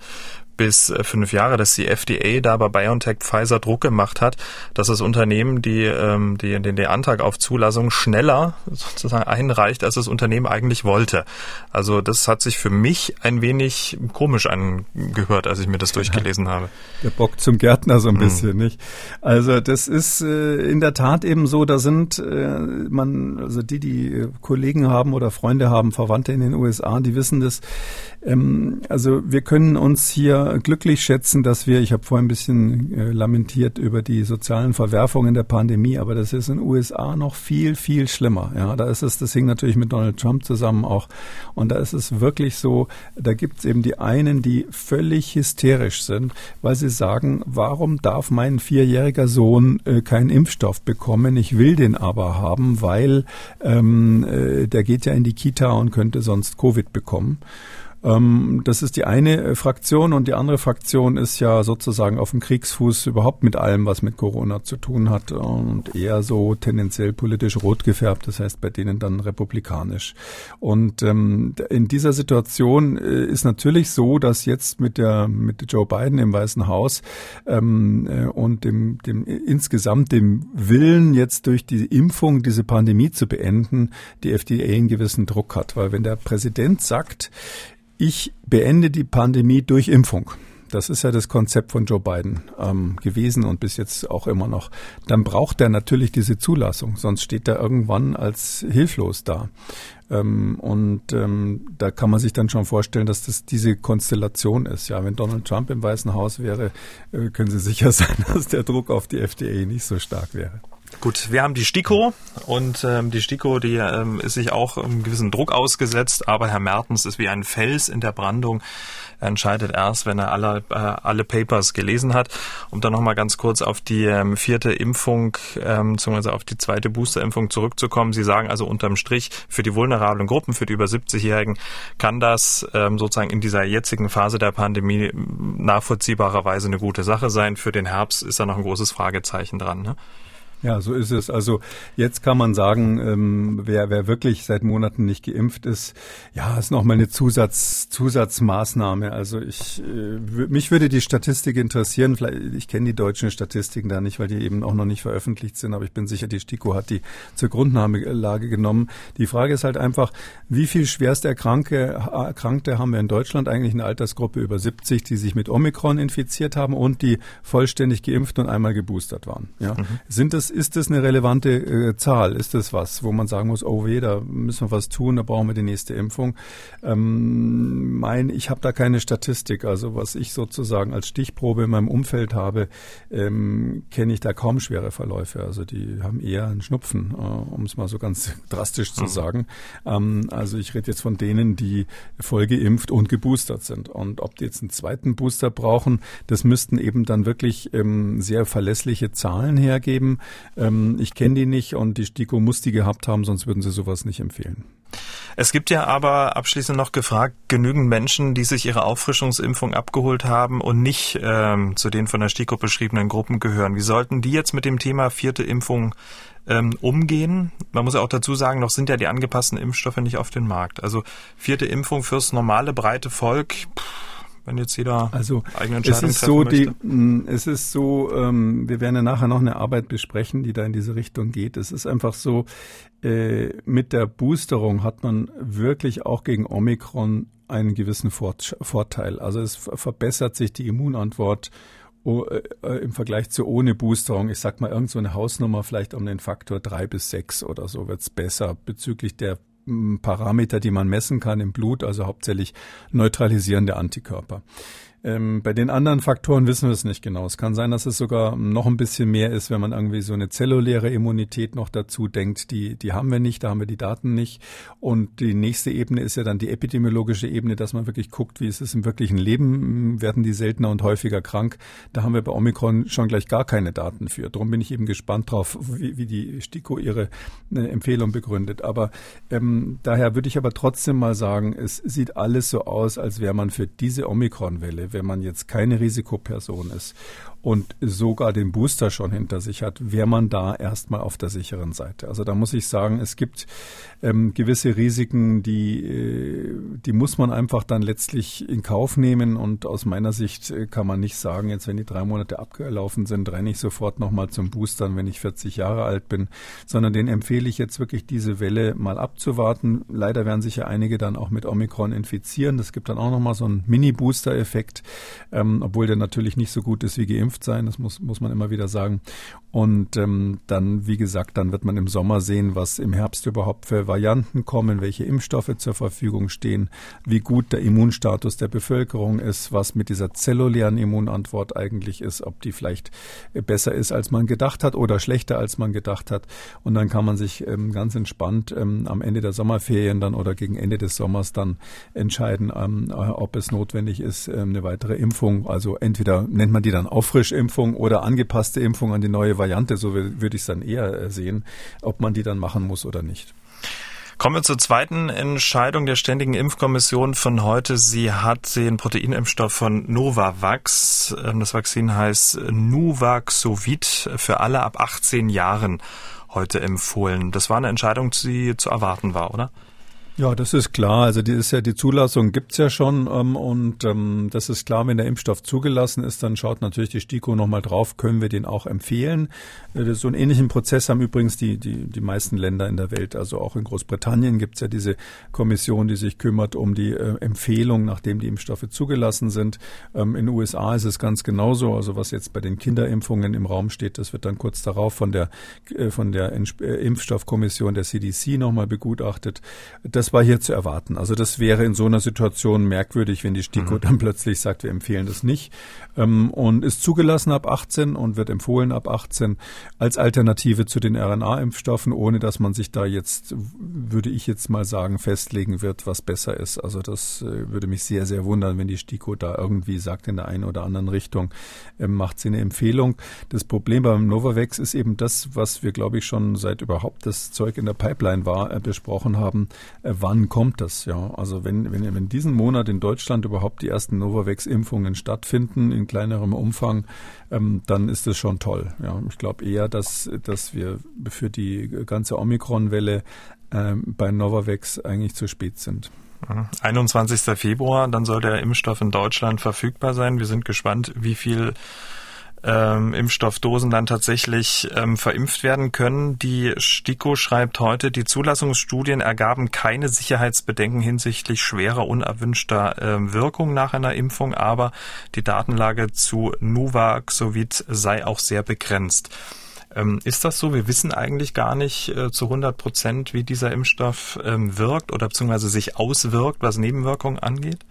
bis äh, fünf Jahre, dass die FDA da bei BioNTech Pfizer Druck gemacht hat, dass das Unternehmen die, ähm, die, den, den Antrag auf Zulassung schneller sozusagen einreicht, als das Unternehmen eigentlich wollte. Also das hat sich für mich ein wenig komisch angehört, als ich mir das durchgelesen habe. Der Bock zum Gärtner so ein mhm. bisschen, nicht? Also das ist äh, in der Tat eben so, da sind äh, man, also die, die Kollegen haben oder Freunde haben, Verwandte in den USA, die wissen das. Ähm, also wir können uns hier glücklich schätzen, dass wir, ich habe vorhin ein bisschen äh, lamentiert über die sozialen Verwerfungen der Pandemie, aber das ist in den USA noch viel, viel schlimmer. Ja, da ist es, das hing natürlich mit Donald Trump zusammen auch. Und da ist es wirklich so, da gibt es eben die einen, die völlig hysterisch sind, weil sie sagen, warum darf mein vierjähriger Sohn äh, keinen Impfstoff bekommen? Ich will den aber haben, weil ähm, äh, der geht ja in die Kita und könnte sonst Covid bekommen. Ähm, das ist die eine äh, Fraktion und die andere Fraktion ist ja sozusagen auf dem Kriegsfuß überhaupt mit allem, was mit Corona zu tun hat und eher so tendenziell politisch rot gefärbt, das heißt bei denen dann republikanisch. Und ähm, in dieser Situation äh, ist natürlich so, dass jetzt mit der mit Joe Biden im Weißen Haus ähm, äh, und dem, dem insgesamt dem Willen jetzt durch die Impfung diese Pandemie zu beenden, die FDA einen gewissen Druck hat, weil wenn der Präsident sagt, ich beende die Pandemie durch Impfung. Das ist ja das Konzept von Joe Biden ähm, gewesen und bis jetzt auch immer noch. Dann braucht er natürlich diese Zulassung, sonst steht er irgendwann als hilflos da. Ähm, und ähm, da kann man sich dann schon vorstellen, dass das diese Konstellation ist. Ja, wenn Donald Trump im Weißen Haus wäre, äh, können Sie sicher sein, dass der Druck auf die FDA nicht so stark wäre. Gut, wir haben die STIKO und ähm, die STIKO, die ähm, ist sich auch einem gewissen Druck ausgesetzt, aber Herr Mertens ist wie ein Fels in der Brandung. Er entscheidet erst, wenn er alle, äh, alle Papers gelesen hat. Um dann nochmal ganz kurz auf die ähm, vierte Impfung, ähm, beziehungsweise auf die zweite Boosterimpfung zurückzukommen. Sie sagen also unterm Strich, für die vulnerablen Gruppen, für die über 70-Jährigen, kann das ähm, sozusagen in dieser jetzigen Phase der Pandemie nachvollziehbarerweise eine gute Sache sein. Für den Herbst ist da noch ein großes Fragezeichen dran. Ne? Ja, so ist es. Also jetzt kann man sagen, ähm, wer, wer wirklich seit Monaten nicht geimpft ist, ja, ist nochmal eine Zusatz, Zusatzmaßnahme. Also ich, äh, mich würde die Statistik interessieren. Vielleicht, ich kenne die deutschen Statistiken da nicht, weil die eben auch noch nicht veröffentlicht sind, aber ich bin sicher, die STIKO hat die zur Grundnahmelage genommen. Die Frage ist halt einfach, wie viel schwerst Erkrankte, Erkrankte haben wir in Deutschland eigentlich eine Altersgruppe über 70, die sich mit Omikron infiziert haben und die vollständig geimpft und einmal geboostert waren. Ja? Mhm. Sind es das, ist das eine relevante äh, Zahl? Ist das was, wo man sagen muss, oh weh, da müssen wir was tun, da brauchen wir die nächste Impfung? Ähm, mein, ich habe da keine Statistik. Also was ich sozusagen als Stichprobe in meinem Umfeld habe, ähm, kenne ich da kaum schwere Verläufe. Also die haben eher einen Schnupfen, äh, um es mal so ganz drastisch zu mhm. sagen. Ähm, also ich rede jetzt von denen, die voll geimpft und geboostert sind. Und ob die jetzt einen zweiten Booster brauchen, das müssten eben dann wirklich ähm, sehr verlässliche Zahlen hergeben. Ähm, ich kenne die nicht und die STIKO muss die gehabt haben, sonst würden sie sowas nicht empfehlen. Es gibt ja aber abschließend noch gefragt, genügend Menschen, die sich ihre Auffrischungsimpfung abgeholt haben und nicht ähm, zu den von der STIKO beschriebenen Gruppen gehören. Wie sollten die jetzt mit dem Thema vierte Impfung ähm, umgehen? Man muss ja auch dazu sagen, noch sind ja die angepassten Impfstoffe nicht auf den Markt. Also vierte Impfung fürs normale breite Volk. Pff, wenn jetzt jeder also eigene Entscheidungen es ist so möchte? Die, es ist so, ähm, wir werden ja nachher noch eine Arbeit besprechen, die da in diese Richtung geht. Es ist einfach so, äh, mit der Boosterung hat man wirklich auch gegen Omikron einen gewissen Vorteil. Also es verbessert sich die Immunantwort äh, äh, im Vergleich zu ohne Boosterung, ich sag mal irgend so eine Hausnummer vielleicht um den Faktor drei bis sechs oder so wird's besser bezüglich der Parameter, die man messen kann im Blut, also hauptsächlich neutralisierende Antikörper. Ähm, bei den anderen Faktoren wissen wir es nicht genau. Es kann sein, dass es sogar noch ein bisschen mehr ist, wenn man irgendwie so eine zelluläre Immunität noch dazu denkt. Die, die haben wir nicht, da haben wir die Daten nicht. Und die nächste Ebene ist ja dann die epidemiologische Ebene, dass man wirklich guckt, wie ist es im wirklichen Leben, werden die seltener und häufiger krank. Da haben wir bei Omikron schon gleich gar keine Daten für. Darum bin ich eben gespannt drauf, wie, wie die STIKO ihre äh, Empfehlung begründet. Aber ähm, daher würde ich aber trotzdem mal sagen, es sieht alles so aus, als wäre man für diese Omikron-Welle, wenn man jetzt keine Risikoperson ist und sogar den Booster schon hinter sich hat, wäre man da erstmal auf der sicheren Seite. Also da muss ich sagen, es gibt ähm, gewisse Risiken, die, äh, die muss man einfach dann letztlich in Kauf nehmen. Und aus meiner Sicht äh, kann man nicht sagen, jetzt wenn die drei Monate abgelaufen sind, renne ich sofort nochmal zum Boostern, wenn ich 40 Jahre alt bin, sondern den empfehle ich jetzt wirklich diese Welle mal abzuwarten. Leider werden sich ja einige dann auch mit Omikron infizieren. Das gibt dann auch nochmal so einen Mini-Booster-Effekt, ähm, obwohl der natürlich nicht so gut ist wie geimpft geimpft sein, das muss, muss man immer wieder sagen. Und ähm, dann, wie gesagt, dann wird man im Sommer sehen, was im Herbst überhaupt für Varianten kommen, welche Impfstoffe zur Verfügung stehen, wie gut der Immunstatus der Bevölkerung ist, was mit dieser zellulären Immunantwort eigentlich ist, ob die vielleicht besser ist, als man gedacht hat oder schlechter, als man gedacht hat. Und dann kann man sich ähm, ganz entspannt ähm, am Ende der Sommerferien dann oder gegen Ende des Sommers dann entscheiden, ähm, ob es notwendig ist, ähm, eine weitere Impfung. Also entweder nennt man die dann Auffrischimpfung oder angepasste Impfung an die neue Variante so würde ich es dann eher äh, sehen, ob man die dann machen muss oder nicht. Kommen wir zur zweiten Entscheidung der Ständigen Impfkommission von heute. Sie hat den Proteinimpfstoff von Novavax, ähm, das Vakzin heißt Nuvaxovid, für alle ab 18 Jahren heute empfohlen. Das war eine Entscheidung, die zu erwarten war, oder? Ja, das ist klar. Also die ist ja die Zulassung gibt's ja schon ähm, und ähm, das ist klar, wenn der Impfstoff zugelassen ist, dann schaut natürlich die STIKO nochmal drauf, können wir den auch empfehlen. Äh, so einen ähnlichen Prozess haben übrigens die, die, die meisten Länder in der Welt. Also auch in Großbritannien gibt's ja diese Kommission, die sich kümmert um die äh, Empfehlung, nachdem die Impfstoffe zugelassen sind. Ähm, in den USA ist es ganz genauso. Also was jetzt bei den Kinderimpfungen im Raum steht, das wird dann kurz darauf von der, äh, von der äh, Impfstoffkommission der CDC nochmal begutachtet. Das das war hier zu erwarten. Also das wäre in so einer Situation merkwürdig, wenn die STIKO mhm. dann plötzlich sagt, wir empfehlen das nicht ähm, und ist zugelassen ab 18 und wird empfohlen ab 18 als Alternative zu den RNA-Impfstoffen, ohne dass man sich da jetzt, würde ich jetzt mal sagen, festlegen wird, was besser ist. Also das äh, würde mich sehr, sehr wundern, wenn die STIKO da irgendwie sagt in der einen oder anderen Richtung, äh, macht sie eine Empfehlung. Das Problem beim Novavax ist eben das, was wir, glaube ich, schon seit überhaupt das Zeug in der Pipeline war, äh, besprochen haben. Äh, wann kommt das? Ja, also wenn, wenn, wenn diesen Monat in Deutschland überhaupt die ersten Novavax-Impfungen stattfinden in kleinerem Umfang, ähm, dann ist das schon toll. Ja, ich glaube eher, dass, dass wir für die ganze Omikron-Welle ähm, bei Novavax eigentlich zu spät sind. 21. Februar, dann soll der Impfstoff in Deutschland verfügbar sein. Wir sind gespannt, wie viel ähm, Impfstoffdosen dann tatsächlich ähm, verimpft werden können. Die STIKO schreibt heute, die Zulassungsstudien ergaben keine Sicherheitsbedenken hinsichtlich schwerer unerwünschter äh, Wirkung nach einer Impfung, aber die Datenlage zu Nuvaxovid sei auch sehr begrenzt. Ähm, ist das so? Wir wissen eigentlich gar nicht äh, zu 100 Prozent, wie dieser Impfstoff ähm, wirkt oder beziehungsweise sich auswirkt, was Nebenwirkungen angeht?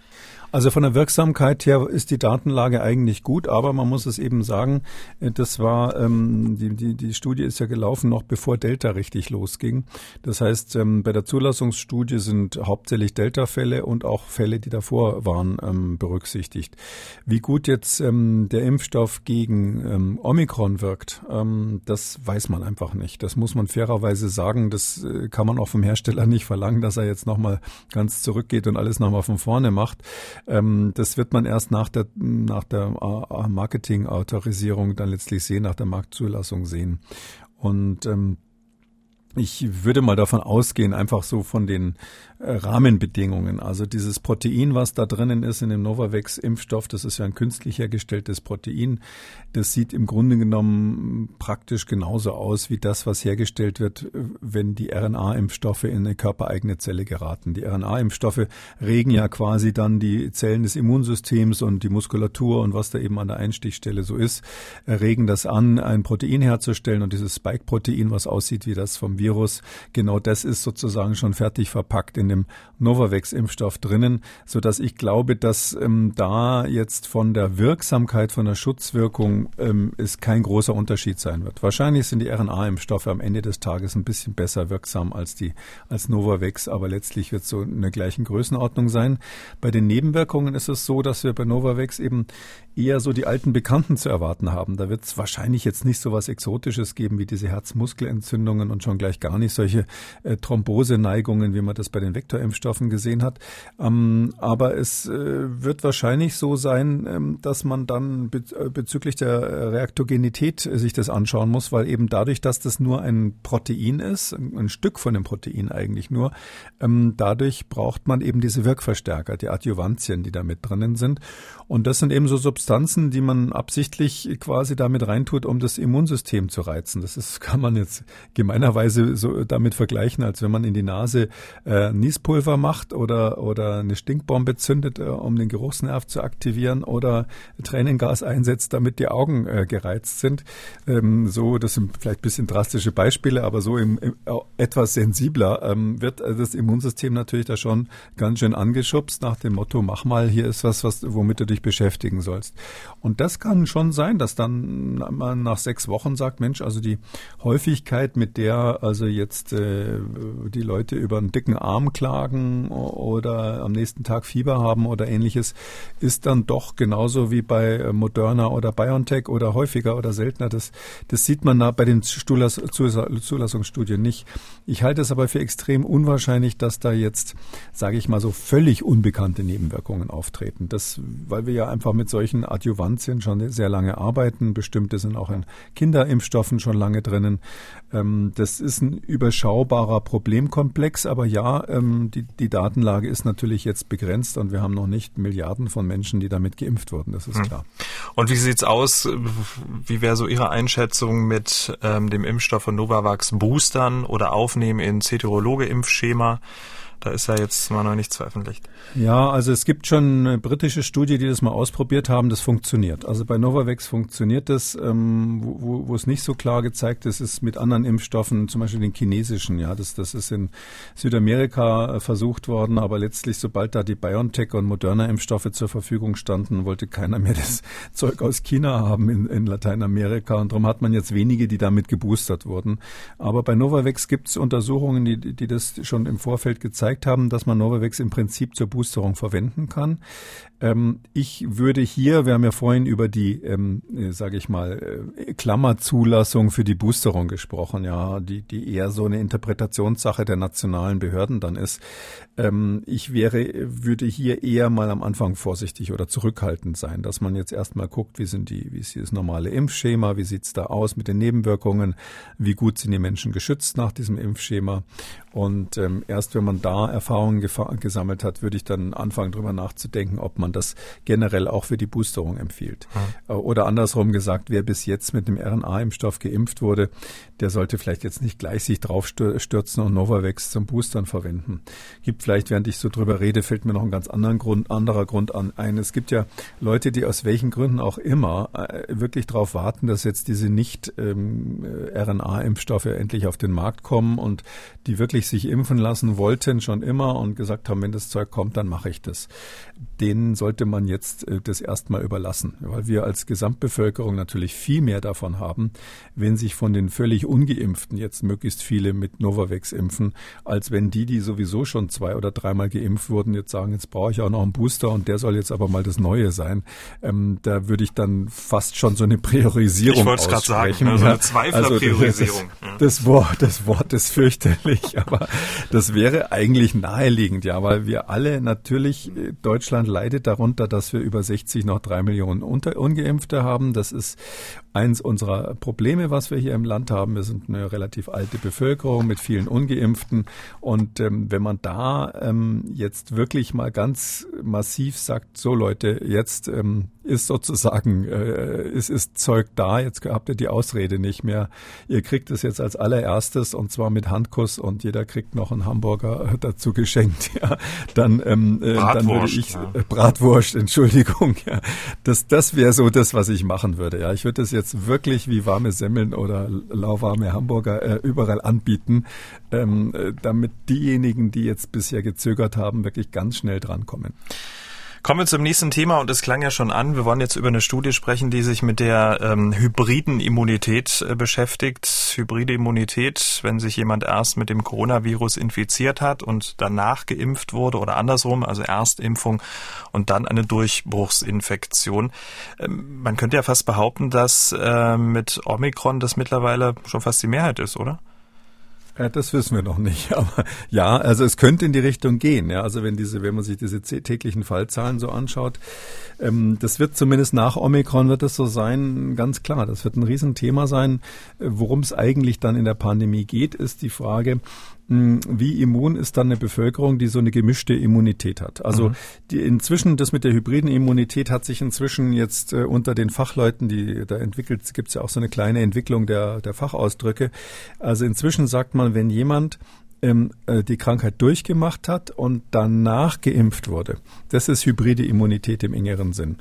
Also von der Wirksamkeit her ist die Datenlage eigentlich gut, aber man muss es eben sagen, äh, das war, ähm, die, die, die Studie ist ja gelaufen noch bevor Delta richtig losging. Das heißt, ähm, bei der Zulassungsstudie sind hauptsächlich Delta-Fälle und auch Fälle, die davor waren, ähm, berücksichtigt. Wie gut jetzt ähm, der Impfstoff gegen ähm, Omikron wirkt, ähm, das weiß man einfach nicht. Das muss man fairerweise sagen. Das äh, kann man auch vom Hersteller nicht verlangen, dass er jetzt nochmal ganz zurückgeht und alles nochmal von vorne macht. Ähm, das wird man erst nach der, nach der Marketing-Autorisierung dann letztlich sehen, nach der Marktzulassung sehen. Und ähm, ich würde mal davon ausgehen, einfach so von den äh, Rahmenbedingungen. Also dieses Protein, was da drinnen ist in dem Novavax-Impfstoff, das ist ja ein künstlich hergestelltes Protein. Das sieht im Grunde genommen praktisch genauso aus wie das, was hergestellt wird, wenn die RNA-Impfstoffe in eine körpereigene Zelle geraten. Die RNA-Impfstoffe regen ja quasi dann die Zellen des Immunsystems und die Muskulatur und was da eben an der Einstichstelle so ist, regen das an, ein Protein herzustellen und dieses Spike-Protein, was aussieht wie das vom Virus. Genau das ist sozusagen schon fertig verpackt in dem Novavax-Impfstoff drinnen, so dass ich glaube, dass ähm, da jetzt von der Wirksamkeit, von der Schutzwirkung ähm, es kein großer Unterschied sein wird. Wahrscheinlich sind die RNA-Impfstoffe am Ende des Tages ein bisschen besser wirksam als die als Novavax, aber letztlich wird es so in der gleichen Größenordnung sein. Bei den Nebenwirkungen ist es so, dass wir bei Novavax eben eher so die alten Bekannten zu erwarten haben. Da wird es wahrscheinlich jetzt nicht so was Exotisches geben wie diese Herzmuskelentzündungen und schon gleich gar nicht solche äh, Thromboseneigungen, wie man das bei den Vektorimpfstoffen gesehen hat. Ähm, aber es äh, wird wahrscheinlich so sein, ähm, dass man dann be äh, bezüglich der Reaktogenität sich das anschauen muss, weil eben dadurch, dass das nur ein Protein ist, ein Stück von dem Protein eigentlich nur, ähm, dadurch braucht man eben diese Wirkverstärker, die Adjuvantien, die da mit drinnen sind. Und das sind eben so Substanzen, die man absichtlich quasi damit reintut, um das Immunsystem zu reizen. Das ist, kann man jetzt gemeinerweise so damit vergleichen, als wenn man in die Nase äh, Niespulver macht oder, oder eine Stinkbombe zündet, äh, um den Geruchsnerv zu aktivieren oder Tränengas einsetzt, damit die Augen äh, gereizt sind. Ähm, so, das sind vielleicht bisschen drastische Beispiele, aber so im, im etwas sensibler ähm, wird das Immunsystem natürlich da schon ganz schön angeschubst nach dem Motto, mach mal, hier ist was, was womit du dich beschäftigen sollst. Und das kann schon sein, dass dann man nach sechs Wochen sagt, Mensch, also die Häufigkeit, mit der also jetzt äh, die Leute über einen dicken Arm klagen oder am nächsten Tag Fieber haben oder ähnliches, ist dann doch genauso wie bei Moderna oder BioNTech oder häufiger oder seltener. Das, das sieht man bei den Zulassungsstudien nicht. Ich halte es aber für extrem unwahrscheinlich, dass da jetzt, sage ich mal so, völlig unbekannte Nebenwirkungen auftreten. Das, weil wir ja einfach mit solchen Adjuvantien schon sehr lange arbeiten. Bestimmte sind auch in Kinderimpfstoffen schon lange drinnen. Ähm, das ist ein überschaubarer Problemkomplex, aber ja, ähm, die, die Datenlage ist natürlich jetzt begrenzt und wir haben noch nicht Milliarden von Menschen, die damit geimpft wurden. Das ist hm. klar. Und wie sieht's aus? Wie wäre so Ihre Einschätzung mit ähm, dem Impfstoff von Novavax Boostern oder Aufnehmen in Heterologe-Impfschema? Da ist ja jetzt mal noch nichts veröffentlicht. Ja, also es gibt schon eine britische Studie, die das mal ausprobiert haben. Das funktioniert. Also bei Novavax funktioniert das. Ähm, wo, wo es nicht so klar gezeigt ist, ist mit anderen Impfstoffen, zum Beispiel den chinesischen. Ja, das, das ist in Südamerika äh, versucht worden, aber letztlich, sobald da die BioNTech und Moderna Impfstoffe zur Verfügung standen, wollte keiner mehr das Zeug aus China haben in, in Lateinamerika. Und darum hat man jetzt wenige, die damit geboostert wurden. Aber bei Novavax gibt es Untersuchungen, die, die das schon im Vorfeld gezeigt haben, dass man Novavax im Prinzip zur Boosterung verwenden kann. Ähm, ich würde hier, wir haben ja vorhin über die, ähm, äh, sage ich mal, äh, Klammerzulassung für die Boosterung gesprochen, ja, die, die eher so eine Interpretationssache der nationalen Behörden dann ist. Ähm, ich wäre, würde hier eher mal am Anfang vorsichtig oder zurückhaltend sein, dass man jetzt erstmal guckt, wie sind die, wie ist das normale Impfschema, wie sieht's da aus mit den Nebenwirkungen, wie gut sind die Menschen geschützt nach diesem Impfschema. Und ähm, erst wenn man da Erfahrungen gesammelt hat, würde ich dann anfangen, drüber nachzudenken, ob man das generell auch für die Boosterung empfiehlt. Mhm. Oder andersrum gesagt, wer bis jetzt mit dem RNA-Impfstoff geimpft wurde, der sollte vielleicht jetzt nicht gleich sich drauf stürzen und Novavax zum Boostern verwenden. Gibt vielleicht, während ich so drüber rede, fällt mir noch ein ganz anderen Grund, anderer Grund an ein. Es gibt ja Leute, die aus welchen Gründen auch immer äh, wirklich darauf warten, dass jetzt diese nicht ähm, RNA-Impfstoffe endlich auf den Markt kommen und die wirklich sich impfen lassen wollten schon immer und gesagt haben, wenn das Zeug kommt, dann mache ich das. Denen sollte man jetzt äh, das erstmal überlassen, weil wir als Gesamtbevölkerung natürlich viel mehr davon haben, wenn sich von den völlig Ungeimpften jetzt möglichst viele mit Novavax impfen, als wenn die, die sowieso schon zwei oder dreimal geimpft wurden, jetzt sagen, jetzt brauche ich auch noch einen Booster und der soll jetzt aber mal das Neue sein. Ähm, da würde ich dann fast schon so eine Priorisierung Ich wollte es gerade sagen, ne? so eine Zweiflerpriorisierung. Also das, das, Wort, das Wort ist fürchterlich, aber das wäre eigentlich naheliegend, ja, weil wir alle natürlich, äh, Deutschland leidet darunter, dass wir über 60 noch drei Millionen Ungeimpfte haben. Das ist eins unserer Probleme, was wir hier im Land haben. Wir sind eine relativ alte Bevölkerung mit vielen Ungeimpften. Und ähm, wenn man da ähm, jetzt wirklich mal ganz massiv sagt, so Leute, jetzt ähm, ist sozusagen, äh, es ist Zeug da, jetzt habt ihr die Ausrede nicht mehr. Ihr kriegt es jetzt als allererstes und zwar mit Handkuss und jeder kriegt noch einen Hamburger dazu geschenkt. Ja, dann, ähm, äh, dann würde ich ja. äh, Bratwurst, Entschuldigung. Ja, das, das wäre so das, was ich machen würde. Ja, ich würde das jetzt wirklich wie warme Semmeln oder lauwarme Hamburger äh, überall anbieten, ähm, äh, damit diejenigen, die jetzt bisher gezögert haben, wirklich ganz schnell drankommen. Kommen wir zum nächsten Thema und es klang ja schon an. Wir wollen jetzt über eine Studie sprechen, die sich mit der ähm, hybriden Immunität äh, beschäftigt. Hybride Immunität, wenn sich jemand erst mit dem Coronavirus infiziert hat und danach geimpft wurde oder andersrum, also Erstimpfung und dann eine Durchbruchsinfektion. Ähm, man könnte ja fast behaupten, dass äh, mit Omikron das mittlerweile schon fast die Mehrheit ist, oder? Ja, das wissen wir noch nicht. Aber ja, also es könnte in die Richtung gehen. Ja, also wenn diese, wenn man sich diese täglichen Fallzahlen so anschaut, ähm, das wird zumindest nach Omikron wird es so sein, ganz klar. Das wird ein Riesenthema sein. Äh, worum es eigentlich dann in der Pandemie geht, ist die Frage, wie immun ist dann eine Bevölkerung, die so eine gemischte Immunität hat? Also mhm. die inzwischen, das mit der hybriden Immunität hat sich inzwischen jetzt äh, unter den Fachleuten, die da entwickelt, gibt es ja auch so eine kleine Entwicklung der, der Fachausdrücke. Also inzwischen sagt man, wenn jemand ähm, äh, die Krankheit durchgemacht hat und danach geimpft wurde. Das ist hybride Immunität im engeren Sinn.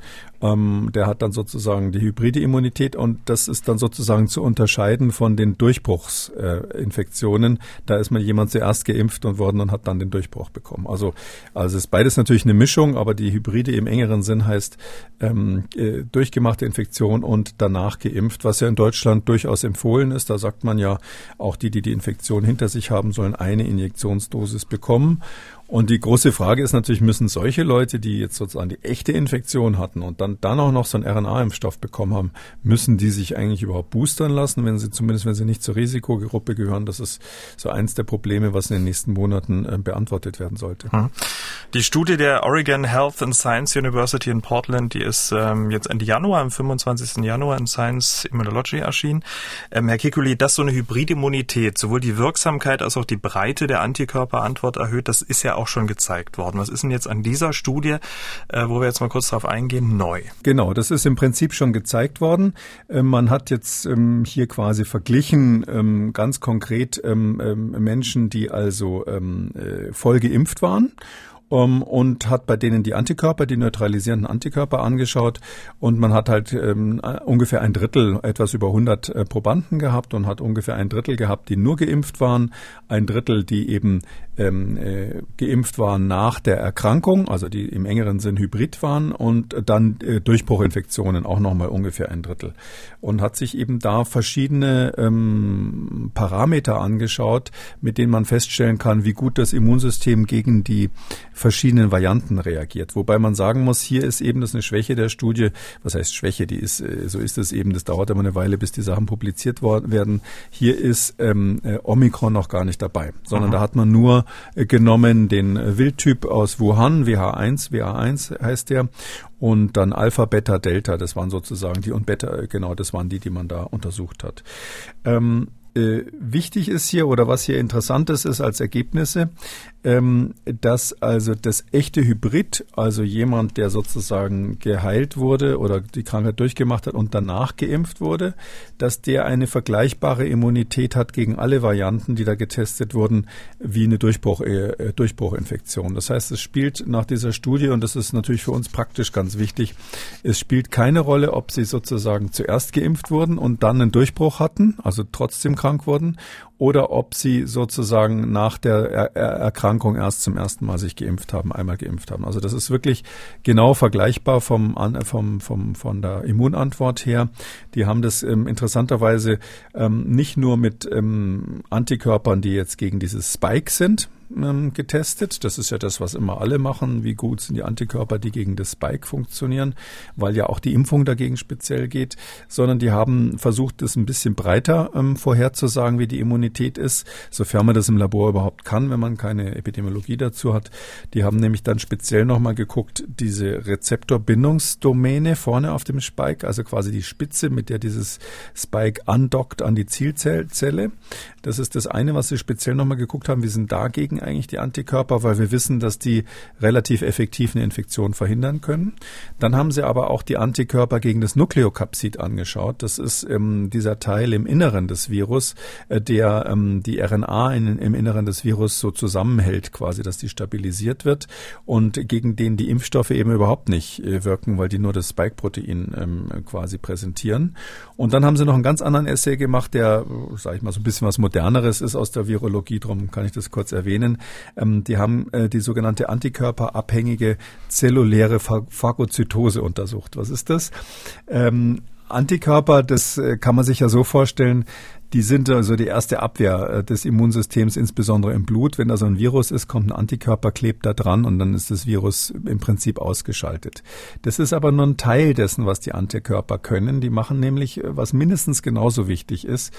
Ähm, der hat dann sozusagen die hybride Immunität und das ist dann sozusagen zu unterscheiden von den Durchbruchsinfektionen. Äh, da ist mal jemand zuerst geimpft und worden und hat dann den Durchbruch bekommen. Also, also ist beides natürlich eine Mischung, aber die hybride im engeren Sinn heißt ähm, äh, durchgemachte Infektion und danach geimpft, was ja in Deutschland durchaus empfohlen ist. Da sagt man ja, auch die, die die Infektion hinter sich haben, sollen eine Injektionsdosis bekommen. Und die große Frage ist natürlich, müssen solche Leute, die jetzt sozusagen die echte Infektion hatten und dann, dann auch noch so einen RNA-Impfstoff bekommen haben, müssen die sich eigentlich überhaupt boostern lassen, wenn sie zumindest, wenn sie nicht zur Risikogruppe gehören? Das ist so eins der Probleme, was in den nächsten Monaten äh, beantwortet werden sollte. Hm. Die Studie der Oregon Health and Science University in Portland, die ist ähm, jetzt Ende Januar, am 25. Januar in Science Immunology erschienen. Ähm, Herr Kikuli, dass so eine Hybridimmunität sowohl die Wirksamkeit als auch die Breite der Antikörperantwort erhöht, das ist ja auch schon gezeigt worden. Was ist denn jetzt an dieser Studie, äh, wo wir jetzt mal kurz darauf eingehen, neu? Genau, das ist im Prinzip schon gezeigt worden. Äh, man hat jetzt ähm, hier quasi verglichen, ähm, ganz konkret ähm, ähm Menschen, die also ähm, äh, voll geimpft waren um, und hat bei denen die Antikörper, die neutralisierenden Antikörper angeschaut. Und man hat halt ähm, ungefähr ein Drittel, etwas über 100 äh, Probanden gehabt und hat ungefähr ein Drittel gehabt, die nur geimpft waren, ein Drittel, die eben ähm, äh, geimpft waren nach der Erkrankung, also die im engeren Sinn hybrid waren und dann äh, Durchbruchinfektionen auch nochmal ungefähr ein Drittel. Und hat sich eben da verschiedene ähm, Parameter angeschaut, mit denen man feststellen kann, wie gut das Immunsystem gegen die verschiedenen Varianten reagiert. Wobei man sagen muss, hier ist eben das eine Schwäche der Studie. Was heißt Schwäche? Die ist, äh, so ist es eben. Das dauert immer eine Weile, bis die Sachen publiziert werden. Hier ist ähm, äh, Omikron noch gar nicht dabei, sondern Aha. da hat man nur äh, genommen den Wildtyp aus Wuhan, WH1, WH1 heißt der, und dann Alpha, Beta, Delta. Das waren sozusagen die und Beta, genau, das waren die, die man da untersucht hat. Ähm, äh, wichtig ist hier oder was hier interessant ist, ist als Ergebnisse, ähm, dass also das echte Hybrid, also jemand, der sozusagen geheilt wurde oder die Krankheit durchgemacht hat und danach geimpft wurde, dass der eine vergleichbare Immunität hat gegen alle Varianten, die da getestet wurden, wie eine Durchbruch, äh, Durchbruchinfektion. Das heißt, es spielt nach dieser Studie, und das ist natürlich für uns praktisch ganz wichtig, es spielt keine Rolle, ob sie sozusagen zuerst geimpft wurden und dann einen Durchbruch hatten, also trotzdem krank wurden, oder ob sie sozusagen nach der er Erkrankung erst zum ersten Mal sich geimpft haben, einmal geimpft haben. Also das ist wirklich genau vergleichbar vom, vom, vom, von der Immunantwort her. Die haben das ähm, interessanterweise ähm, nicht nur mit ähm, Antikörpern, die jetzt gegen dieses Spike sind, ähm, getestet. Das ist ja das, was immer alle machen. Wie gut sind die Antikörper, die gegen das Spike funktionieren, weil ja auch die Impfung dagegen speziell geht, sondern die haben versucht, das ein bisschen breiter ähm, vorherzusagen, wie die Immunität ist, sofern man das im Labor überhaupt kann, wenn man keine Epidemiologie dazu hat. Die haben nämlich dann speziell nochmal geguckt, diese Rezeptorbindungsdomäne vorne auf dem Spike, also quasi die Spitze, mit der dieses Spike andockt an die Zielzelle. Das ist das eine, was sie speziell nochmal geguckt haben. Wie sind dagegen eigentlich die Antikörper, weil wir wissen, dass die relativ effektiv eine Infektion verhindern können. Dann haben sie aber auch die Antikörper gegen das Nukleokapsid angeschaut. Das ist ähm, dieser Teil im Inneren des Virus, äh, der ähm, die RNA in, im Inneren des Virus so zusammenhält, quasi, dass die stabilisiert wird und gegen den die Impfstoffe eben überhaupt nicht äh, wirken, weil die nur das Spike-Protein ähm, quasi präsentieren. Und dann haben sie noch einen ganz anderen Essay gemacht, der, sage ich mal, so ein bisschen was Moderneres ist aus der Virologie. Darum kann ich das kurz erwähnen. Ähm, die haben äh, die sogenannte antikörperabhängige zelluläre Phagozytose untersucht. Was ist das? Ähm, Antikörper, das äh, kann man sich ja so vorstellen, die sind also die erste Abwehr äh, des Immunsystems, insbesondere im Blut. Wenn da so ein Virus ist, kommt ein Antikörper, klebt da dran und dann ist das Virus im Prinzip ausgeschaltet. Das ist aber nur ein Teil dessen, was die Antikörper können. Die machen nämlich, äh, was mindestens genauso wichtig ist,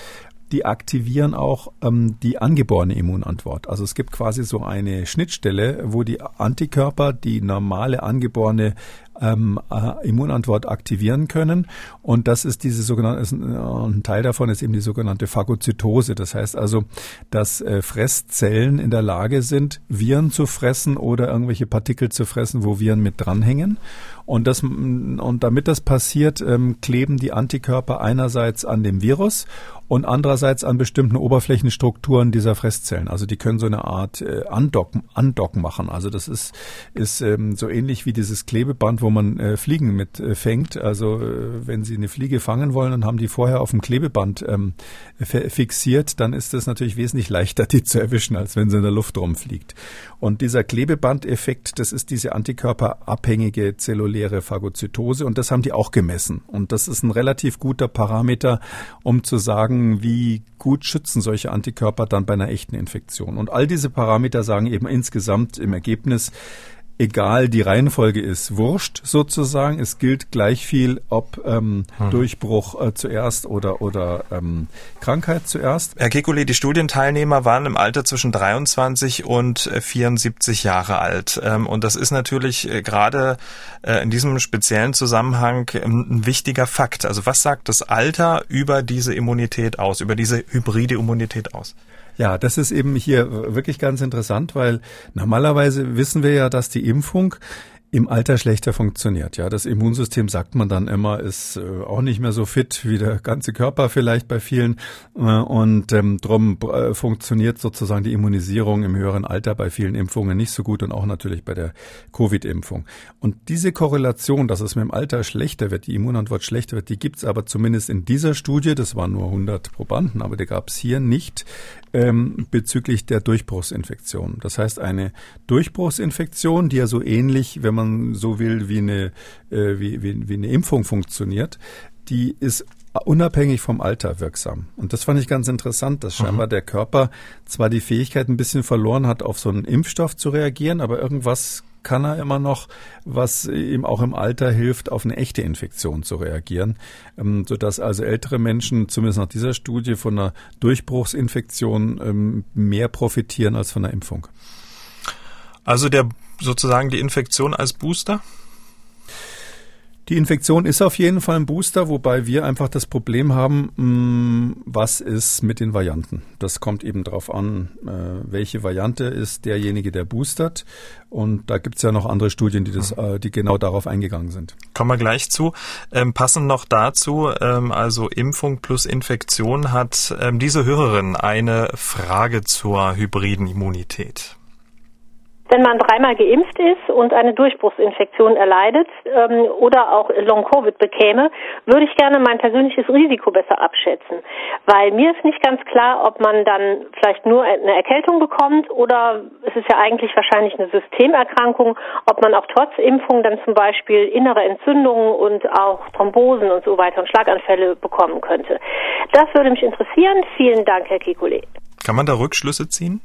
die aktivieren auch ähm, die angeborene Immunantwort. Also es gibt quasi so eine Schnittstelle, wo die Antikörper die normale angeborene ähm, äh, Immunantwort aktivieren können. Und das ist diese sogenannte, ist, äh, ein Teil davon ist eben die sogenannte Phagozytose. Das heißt also, dass äh, Fresszellen in der Lage sind, Viren zu fressen oder irgendwelche Partikel zu fressen, wo Viren mit dranhängen. Und, das, und damit das passiert, ähm, kleben die Antikörper einerseits an dem Virus und andererseits an bestimmten Oberflächenstrukturen dieser Fresszellen. Also die können so eine Art äh, Andocken, Andocken machen. Also das ist, ist ähm, so ähnlich wie dieses Klebeband, wo man äh, Fliegen mit äh, fängt. Also äh, wenn Sie eine Fliege fangen wollen und haben die vorher auf dem Klebeband ähm, fixiert, dann ist es natürlich wesentlich leichter, die zu erwischen, als wenn sie in der Luft rumfliegt. Und dieser Klebebandeffekt, das ist diese antikörperabhängige zelluläre Phagozytose und das haben die auch gemessen. Und das ist ein relativ guter Parameter, um zu sagen, wie gut schützen solche Antikörper dann bei einer echten Infektion. Und all diese Parameter sagen eben insgesamt im Ergebnis, egal die Reihenfolge ist, wurscht sozusagen. Es gilt gleich viel, ob ähm, hm. Durchbruch äh, zuerst oder, oder ähm, Krankheit zuerst. Herr Kekulé, die Studienteilnehmer waren im Alter zwischen 23 und 74 äh, Jahre alt. Ähm, und das ist natürlich äh, gerade äh, in diesem speziellen Zusammenhang ähm, ein wichtiger Fakt. Also was sagt das Alter über diese Immunität aus, über diese hybride Immunität aus? Ja, das ist eben hier wirklich ganz interessant, weil normalerweise wissen wir ja, dass die Impfung im Alter schlechter funktioniert. Ja, das Immunsystem sagt man dann immer, ist äh, auch nicht mehr so fit wie der ganze Körper vielleicht bei vielen äh, und ähm, drum äh, funktioniert sozusagen die Immunisierung im höheren Alter bei vielen Impfungen nicht so gut und auch natürlich bei der Covid-Impfung. Und diese Korrelation, dass es mit dem Alter schlechter wird, die Immunantwort schlechter wird, die gibt's aber zumindest in dieser Studie, das waren nur 100 Probanden, aber die gab's hier nicht ähm, bezüglich der Durchbruchsinfektion. Das heißt, eine Durchbruchsinfektion, die ja so ähnlich, wenn man so will, wie eine, äh, wie, wie, wie eine Impfung funktioniert, die ist unabhängig vom Alter wirksam. Und das fand ich ganz interessant, dass scheinbar mhm. der Körper zwar die Fähigkeit ein bisschen verloren hat, auf so einen Impfstoff zu reagieren, aber irgendwas kann er immer noch, was ihm auch im Alter hilft, auf eine echte Infektion zu reagieren, ähm, sodass also ältere Menschen zumindest nach dieser Studie von einer Durchbruchsinfektion ähm, mehr profitieren als von einer Impfung. Also der sozusagen die Infektion als Booster? Die Infektion ist auf jeden Fall ein Booster, wobei wir einfach das Problem haben, mm, was ist mit den Varianten. Das kommt eben darauf an, äh, welche Variante ist derjenige, der boostert. Und da gibt es ja noch andere Studien, die, das, äh, die genau darauf eingegangen sind. Kommen wir gleich zu. Ähm, passend noch dazu, ähm, also Impfung plus Infektion, hat ähm, diese Hörerin eine Frage zur hybriden Immunität. Wenn man dreimal geimpft ist und eine Durchbruchsinfektion erleidet ähm, oder auch Long-Covid bekäme, würde ich gerne mein persönliches Risiko besser abschätzen. Weil mir ist nicht ganz klar, ob man dann vielleicht nur eine Erkältung bekommt oder es ist ja eigentlich wahrscheinlich eine Systemerkrankung, ob man auch trotz Impfung dann zum Beispiel innere Entzündungen und auch Thrombosen und so weiter und Schlaganfälle bekommen könnte. Das würde mich interessieren. Vielen Dank, Herr Kikule. Kann man da Rückschlüsse ziehen?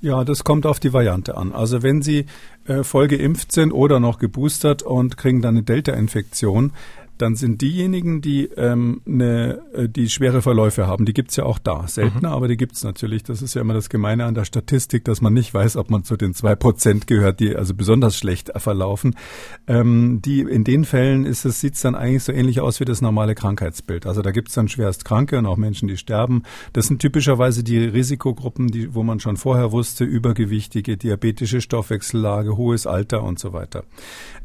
Ja, das kommt auf die Variante an. Also wenn Sie äh, voll geimpft sind oder noch geboostert und kriegen dann eine Delta-Infektion, dann sind diejenigen, die ähm, ne, die schwere Verläufe haben, die gibt's ja auch da. Seltener, mhm. aber die gibt's natürlich. Das ist ja immer das Gemeine an der Statistik, dass man nicht weiß, ob man zu den zwei Prozent gehört, die also besonders schlecht verlaufen. Ähm, die in den Fällen ist es sieht's dann eigentlich so ähnlich aus wie das normale Krankheitsbild. Also da gibt's dann schwerst Kranke und auch Menschen, die sterben. Das sind typischerweise die Risikogruppen, die, wo man schon vorher wusste, übergewichtige, diabetische Stoffwechsellage, hohes Alter und so weiter.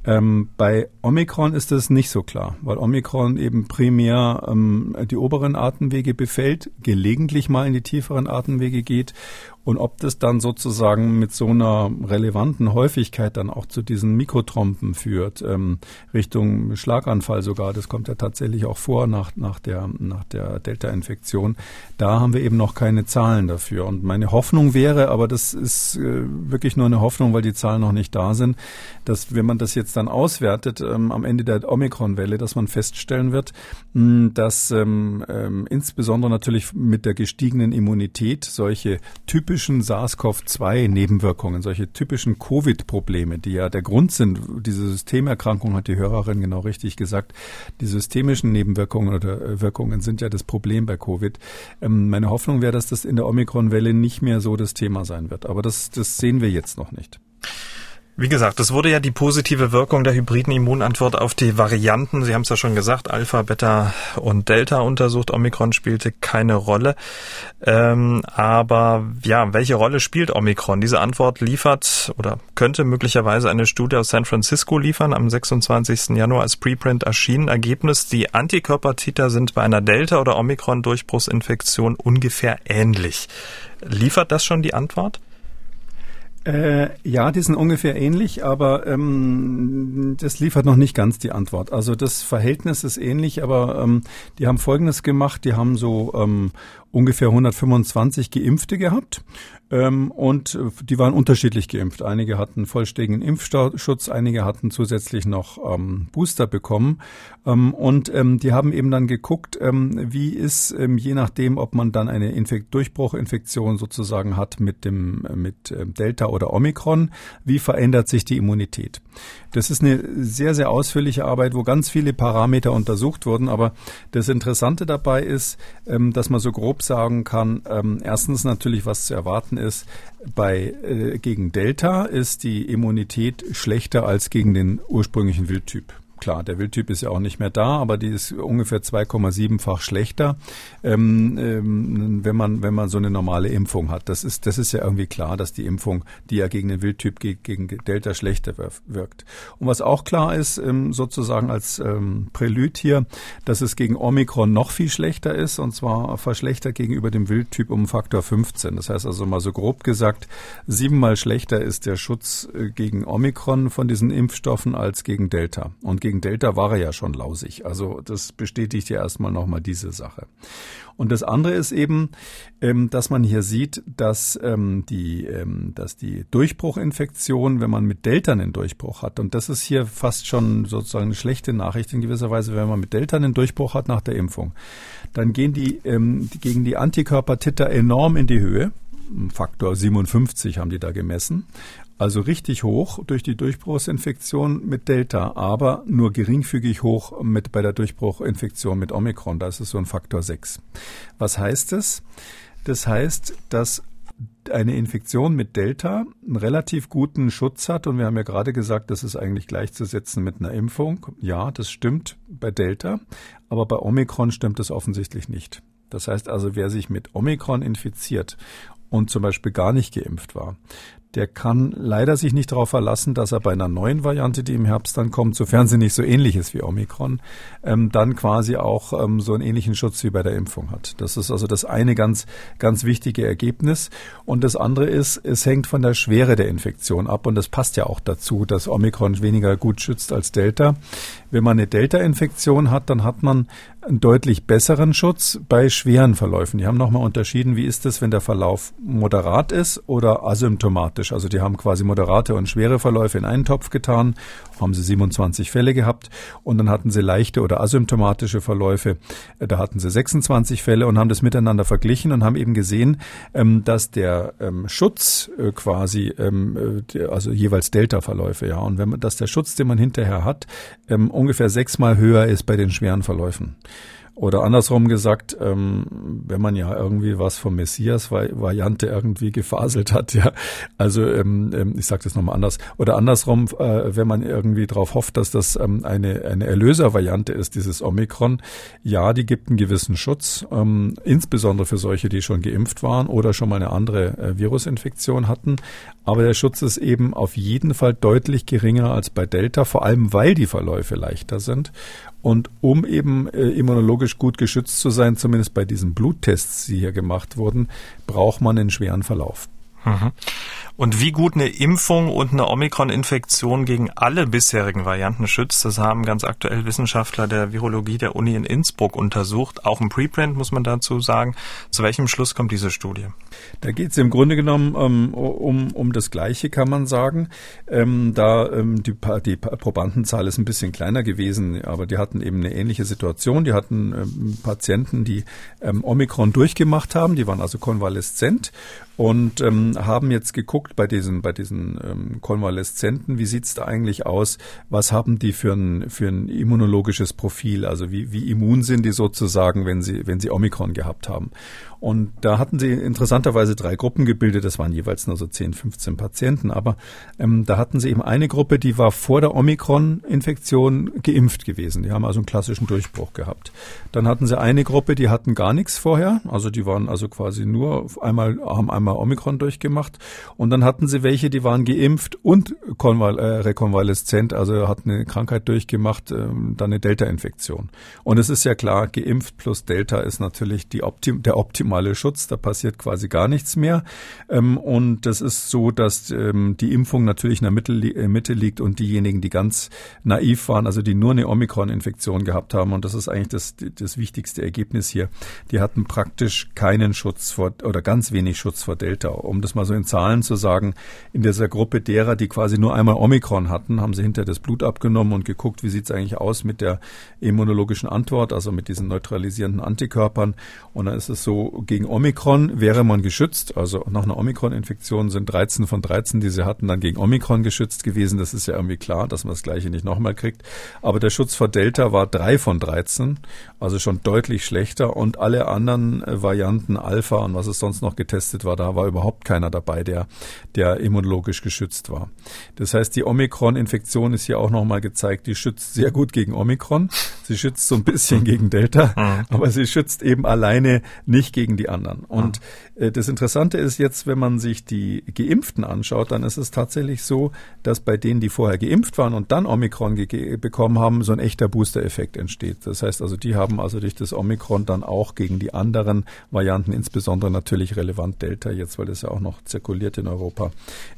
Ähm, bei Omikron ist das nicht so klar weil Omikron eben primär ähm, die oberen Atemwege befällt, gelegentlich mal in die tieferen Atemwege geht und ob das dann sozusagen mit so einer relevanten Häufigkeit dann auch zu diesen Mikrotrompen führt, ähm, Richtung Schlaganfall sogar, das kommt ja tatsächlich auch vor nach, nach der, nach der Delta-Infektion, da haben wir eben noch keine Zahlen dafür. Und meine Hoffnung wäre, aber das ist äh, wirklich nur eine Hoffnung, weil die Zahlen noch nicht da sind, dass wenn man das jetzt dann auswertet ähm, am Ende der Omikron-Welle, dass man feststellen wird, mh, dass ähm, ähm, insbesondere natürlich mit der gestiegenen Immunität solche Typen typischen SARS-CoV-2-Nebenwirkungen, solche typischen Covid-Probleme, die ja der Grund sind, diese Systemerkrankung hat die Hörerin genau richtig gesagt, die systemischen Nebenwirkungen oder äh, Wirkungen sind ja das Problem bei Covid. Ähm, meine Hoffnung wäre, dass das in der Omikron-Welle nicht mehr so das Thema sein wird. Aber das, das sehen wir jetzt noch nicht. Wie gesagt, es wurde ja die positive Wirkung der hybriden Immunantwort auf die Varianten, Sie haben es ja schon gesagt, Alpha, Beta und Delta untersucht. Omikron spielte keine Rolle. Ähm, aber ja, welche Rolle spielt Omikron? Diese Antwort liefert oder könnte möglicherweise eine Studie aus San Francisco liefern, am 26. Januar als Preprint erschienen. Ergebnis, die Antikörpertiter sind bei einer Delta- oder Omikron-Durchbruchsinfektion ungefähr ähnlich. Liefert das schon die Antwort? Äh, ja, die sind ungefähr ähnlich, aber ähm, das liefert noch nicht ganz die Antwort. Also das Verhältnis ist ähnlich, aber ähm, die haben Folgendes gemacht. Die haben so ähm, ungefähr 125 Geimpfte gehabt ähm, und die waren unterschiedlich geimpft. Einige hatten vollständigen Impfschutz, einige hatten zusätzlich noch ähm, Booster bekommen ähm, und die haben eben dann geguckt, wie ist je nachdem, ob man dann eine Infekt Durchbruchinfektion sozusagen hat mit dem mit Delta oder Omikron, wie verändert sich die Immunität. Das ist eine sehr sehr ausführliche Arbeit, wo ganz viele Parameter untersucht wurden, aber das Interessante dabei ist, dass man so grob sagen kann, erstens natürlich, was zu erwarten ist, bei äh, gegen Delta ist die Immunität schlechter als gegen den ursprünglichen Wildtyp. Klar, der Wildtyp ist ja auch nicht mehr da, aber die ist ungefähr 2,7-fach schlechter, ähm, ähm, wenn man wenn man so eine normale Impfung hat. Das ist das ist ja irgendwie klar, dass die Impfung, die ja gegen den Wildtyp gegen Delta schlechter wirkt. Und was auch klar ist, ähm, sozusagen als ähm, Prälude hier, dass es gegen Omikron noch viel schlechter ist und zwar verschlechtert gegenüber dem Wildtyp um Faktor 15. Das heißt also mal so grob gesagt, siebenmal schlechter ist der Schutz äh, gegen Omikron von diesen Impfstoffen als gegen Delta und gegen gegen Delta war er ja schon lausig. Also das bestätigt ja erstmal nochmal diese Sache. Und das andere ist eben, ähm, dass man hier sieht, dass ähm, die, ähm, dass die Durchbruchinfektion, wenn man mit Delta einen Durchbruch hat, und das ist hier fast schon sozusagen eine schlechte Nachricht in gewisser Weise, wenn man mit Delta einen Durchbruch hat nach der Impfung, dann gehen die, die gegen die Antikörpertitter enorm in die Höhe. Faktor 57 haben die da gemessen also richtig hoch durch die Durchbruchsinfektion mit Delta, aber nur geringfügig hoch mit bei der Durchbruchinfektion mit Omikron. Da ist es so ein Faktor 6. Was heißt das? Das heißt, dass eine Infektion mit Delta einen relativ guten Schutz hat. Und wir haben ja gerade gesagt, das ist eigentlich gleichzusetzen mit einer Impfung. Ja, das stimmt bei Delta, aber bei Omikron stimmt es offensichtlich nicht. Das heißt also, wer sich mit Omikron infiziert und zum Beispiel gar nicht geimpft war, der kann leider sich nicht darauf verlassen, dass er bei einer neuen Variante, die im Herbst dann kommt, sofern sie nicht so ähnlich ist wie Omikron, ähm, dann quasi auch ähm, so einen ähnlichen Schutz wie bei der Impfung hat. Das ist also das eine ganz, ganz wichtige Ergebnis. Und das andere ist, es hängt von der Schwere der Infektion ab. Und das passt ja auch dazu, dass Omikron weniger gut schützt als Delta. Wenn man eine Delta-Infektion hat, dann hat man einen deutlich besseren Schutz bei schweren Verläufen. Die haben nochmal unterschieden, wie ist es, wenn der Verlauf moderat ist oder asymptomatisch. Also die haben quasi moderate und schwere Verläufe in einen Topf getan, haben sie 27 Fälle gehabt und dann hatten sie leichte oder asymptomatische Verläufe. Da hatten sie 26 Fälle und haben das miteinander verglichen und haben eben gesehen, ähm, dass der ähm, Schutz äh, quasi, ähm, äh, also jeweils Delta-Verläufe, ja, und wenn man, dass der Schutz, den man hinterher hat, ungefähr sechsmal höher ist bei den schweren Verläufen. Oder andersrum gesagt, ähm, wenn man ja irgendwie was vom Messias-Variante irgendwie gefaselt hat, ja. Also ähm, ähm ich sage das nochmal anders. Oder andersrum, äh, wenn man irgendwie darauf hofft, dass das ähm, eine, eine Erlöser-Variante ist, dieses Omikron, ja, die gibt einen gewissen Schutz, ähm, insbesondere für solche, die schon geimpft waren oder schon mal eine andere äh, Virusinfektion hatten. Aber der Schutz ist eben auf jeden Fall deutlich geringer als bei Delta, vor allem weil die Verläufe leichter sind. Und um eben äh, immunologisch gut geschützt zu sein, zumindest bei diesen Bluttests, die hier gemacht wurden, braucht man einen schweren Verlauf. Mhm. Und wie gut eine Impfung und eine Omikron-Infektion gegen alle bisherigen Varianten schützt, das haben ganz aktuell Wissenschaftler der Virologie der Uni in Innsbruck untersucht. Auch im Preprint muss man dazu sagen. Zu welchem Schluss kommt diese Studie? Da geht es im Grunde genommen ähm, um, um das Gleiche, kann man sagen. Ähm, da ähm, die, die Probandenzahl ist ein bisschen kleiner gewesen, aber die hatten eben eine ähnliche Situation. Die hatten ähm, Patienten, die ähm, Omikron durchgemacht haben, die waren also konvaleszent und ähm, haben jetzt geguckt bei diesen bei diesen ähm, Konvaleszenten, wie sieht's da eigentlich aus? Was haben die für ein für ein immunologisches Profil? Also wie wie immun sind die sozusagen, wenn sie wenn sie Omikron gehabt haben? Und da hatten sie interessanterweise drei Gruppen gebildet. Das waren jeweils nur so 10, 15 Patienten. Aber ähm, da hatten sie eben eine Gruppe, die war vor der Omikron-Infektion geimpft gewesen. Die haben also einen klassischen Durchbruch gehabt. Dann hatten sie eine Gruppe, die hatten gar nichts vorher. Also die waren also quasi nur einmal, haben einmal Omikron durchgemacht. Und dann hatten sie welche, die waren geimpft und konval äh, rekonvaleszent, also hatten eine Krankheit durchgemacht, ähm, dann eine Delta-Infektion. Und es ist ja klar, geimpft plus Delta ist natürlich die Optim der optimale Schutz, da passiert quasi gar nichts mehr. Ähm, und das ist so, dass ähm, die Impfung natürlich in der Mitte, äh, Mitte liegt und diejenigen, die ganz naiv waren, also die nur eine Omikron-Infektion gehabt haben, und das ist eigentlich das, das wichtigste Ergebnis hier, die hatten praktisch keinen Schutz vor oder ganz wenig Schutz vor Delta. Um das mal so in Zahlen zu sagen, in dieser Gruppe derer, die quasi nur einmal Omikron hatten, haben sie hinter das Blut abgenommen und geguckt, wie sieht es eigentlich aus mit der immunologischen Antwort, also mit diesen neutralisierenden Antikörpern. Und dann ist es so, gegen Omikron wäre man geschützt. Also nach einer Omikron-Infektion sind 13 von 13, die sie hatten, dann gegen Omikron geschützt gewesen. Das ist ja irgendwie klar, dass man das Gleiche nicht nochmal kriegt. Aber der Schutz vor Delta war 3 von 13, also schon deutlich schlechter. Und alle anderen äh, Varianten Alpha und was es sonst noch getestet war, da war überhaupt keiner dabei, der, der immunologisch geschützt war. Das heißt, die Omikron-Infektion ist hier auch nochmal gezeigt, die schützt sehr gut gegen Omikron. Sie schützt so ein bisschen gegen Delta, mhm. aber sie schützt eben alleine nicht gegen die anderen. Und äh, das Interessante ist jetzt, wenn man sich die Geimpften anschaut, dann ist es tatsächlich so, dass bei denen, die vorher geimpft waren und dann Omikron bekommen haben, so ein echter Booster-Effekt entsteht. Das heißt also, die haben also durch das Omikron dann auch gegen die anderen Varianten, insbesondere natürlich relevant Delta jetzt, weil das ja auch noch zirkuliert in Europa,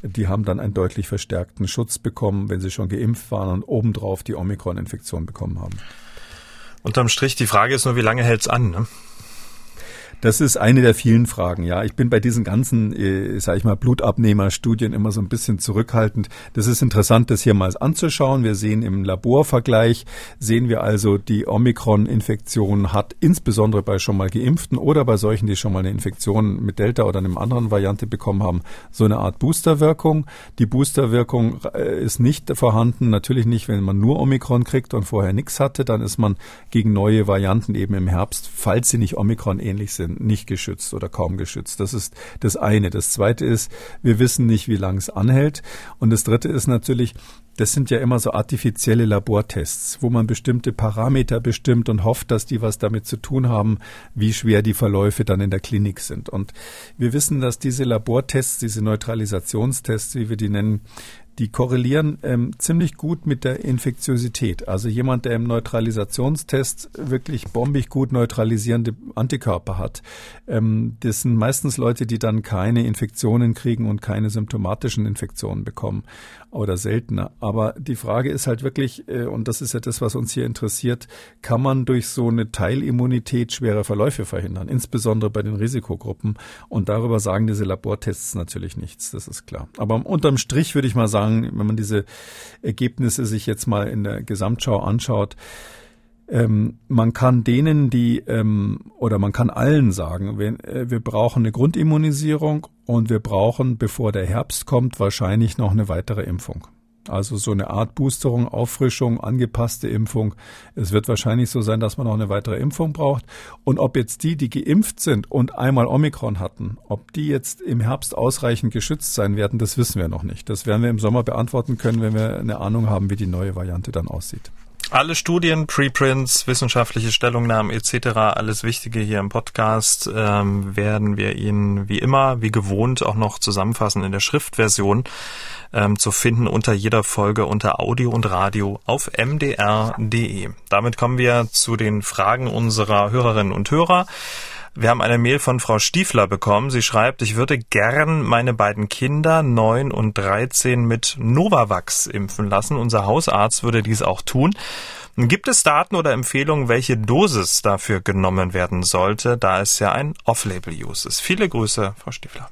die haben dann einen deutlich verstärkten Schutz bekommen, wenn sie schon geimpft waren und obendrauf die Omikron-Infektion bekommen haben. Unterm Strich, die Frage ist nur, wie lange hält's an? Ne? Das ist eine der vielen Fragen, ja. Ich bin bei diesen ganzen, äh, sag ich mal, Blutabnehmerstudien immer so ein bisschen zurückhaltend. Das ist interessant, das hier mal anzuschauen. Wir sehen im Laborvergleich, sehen wir also, die Omikron-Infektion hat insbesondere bei schon mal Geimpften oder bei solchen, die schon mal eine Infektion mit Delta oder einer anderen Variante bekommen haben, so eine Art Boosterwirkung. Die Boosterwirkung äh, ist nicht vorhanden, natürlich nicht, wenn man nur Omikron kriegt und vorher nichts hatte, dann ist man gegen neue Varianten eben im Herbst, falls sie nicht Omikron ähnlich sind, nicht geschützt oder kaum geschützt. Das ist das eine. Das zweite ist, wir wissen nicht, wie lange es anhält. Und das dritte ist natürlich, das sind ja immer so artifizielle Labortests, wo man bestimmte Parameter bestimmt und hofft, dass die was damit zu tun haben, wie schwer die Verläufe dann in der Klinik sind. Und wir wissen, dass diese Labortests, diese Neutralisationstests, wie wir die nennen, die korrelieren ähm, ziemlich gut mit der Infektiosität. Also jemand, der im Neutralisationstest wirklich bombig gut neutralisierende Antikörper hat, ähm, das sind meistens Leute, die dann keine Infektionen kriegen und keine symptomatischen Infektionen bekommen oder seltener. Aber die Frage ist halt wirklich, äh, und das ist ja das, was uns hier interessiert, kann man durch so eine Teilimmunität schwere Verläufe verhindern, insbesondere bei den Risikogruppen. Und darüber sagen diese Labortests natürlich nichts, das ist klar. Aber unterm Strich würde ich mal sagen, wenn man diese Ergebnisse sich jetzt mal in der Gesamtschau anschaut, ähm, man kann denen, die ähm, oder man kann allen sagen, wir, äh, wir brauchen eine Grundimmunisierung und wir brauchen, bevor der Herbst kommt, wahrscheinlich noch eine weitere Impfung. Also so eine Art Boosterung, Auffrischung, angepasste Impfung. Es wird wahrscheinlich so sein, dass man noch eine weitere Impfung braucht. Und ob jetzt die, die geimpft sind und einmal Omikron hatten, ob die jetzt im Herbst ausreichend geschützt sein werden, das wissen wir noch nicht. Das werden wir im Sommer beantworten können, wenn wir eine Ahnung haben, wie die neue Variante dann aussieht. Alle Studien, Preprints, wissenschaftliche Stellungnahmen etc., alles Wichtige hier im Podcast ähm, werden wir Ihnen wie immer, wie gewohnt, auch noch zusammenfassen in der Schriftversion ähm, zu finden unter jeder Folge unter Audio und Radio auf mdr.de. Damit kommen wir zu den Fragen unserer Hörerinnen und Hörer. Wir haben eine Mail von Frau Stiefler bekommen. Sie schreibt, ich würde gern meine beiden Kinder, neun und dreizehn, mit Novavax impfen lassen. Unser Hausarzt würde dies auch tun. Gibt es Daten oder Empfehlungen, welche Dosis dafür genommen werden sollte, da es ja ein Off-Label-Use ist? Viele Grüße, Frau Stiefler.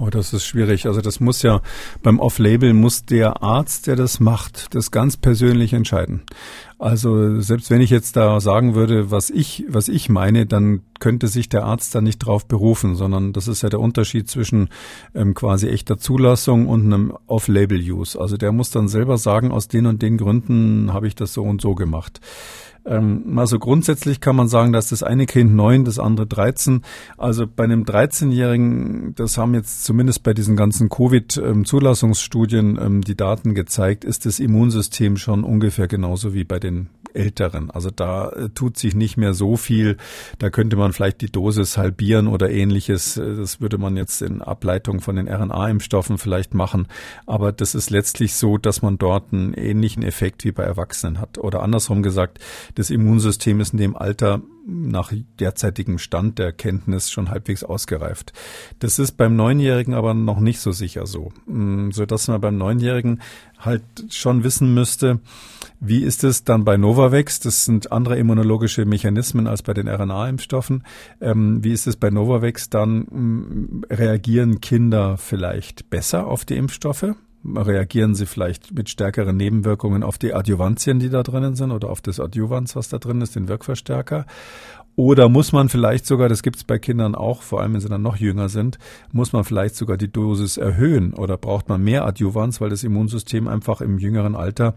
Oh, das ist schwierig. Also das muss ja beim Off-Label muss der Arzt, der das macht, das ganz persönlich entscheiden. Also selbst wenn ich jetzt da sagen würde, was ich, was ich meine, dann könnte sich der Arzt da nicht drauf berufen, sondern das ist ja der Unterschied zwischen ähm, quasi echter Zulassung und einem Off-Label-Use. Also der muss dann selber sagen, aus den und den Gründen habe ich das so und so gemacht. Ähm, also grundsätzlich kann man sagen, dass das eine Kind neun, das andere 13. Also bei einem 13-Jährigen, das haben jetzt zumindest bei diesen ganzen Covid-Zulassungsstudien ähm, die Daten gezeigt, ist das Immunsystem schon ungefähr genauso wie bei den Älteren. Also da äh, tut sich nicht mehr so viel. Da könnte man vielleicht die Dosis halbieren oder ähnliches. Äh, das würde man jetzt in Ableitung von den RNA-Impfstoffen vielleicht machen. Aber das ist letztlich so, dass man dort einen ähnlichen Effekt wie bei Erwachsenen hat. Oder andersrum gesagt, das Immunsystem ist in dem Alter nach derzeitigem Stand der Kenntnis schon halbwegs ausgereift. Das ist beim Neunjährigen aber noch nicht so sicher so, mm, so dass man beim Neunjährigen halt schon wissen müsste, wie ist es dann bei Novavax? Das sind andere immunologische Mechanismen als bei den RNA-Impfstoffen. Ähm, wie ist es bei Novavax? Dann ähm, reagieren Kinder vielleicht besser auf die Impfstoffe? Reagieren sie vielleicht mit stärkeren Nebenwirkungen auf die Adjuvantien, die da drinnen sind, oder auf das Adjuvans, was da drin ist, den Wirkverstärker. Oder muss man vielleicht sogar, das gibt es bei Kindern auch, vor allem wenn sie dann noch jünger sind, muss man vielleicht sogar die Dosis erhöhen oder braucht man mehr Adjuvans, weil das Immunsystem einfach im jüngeren Alter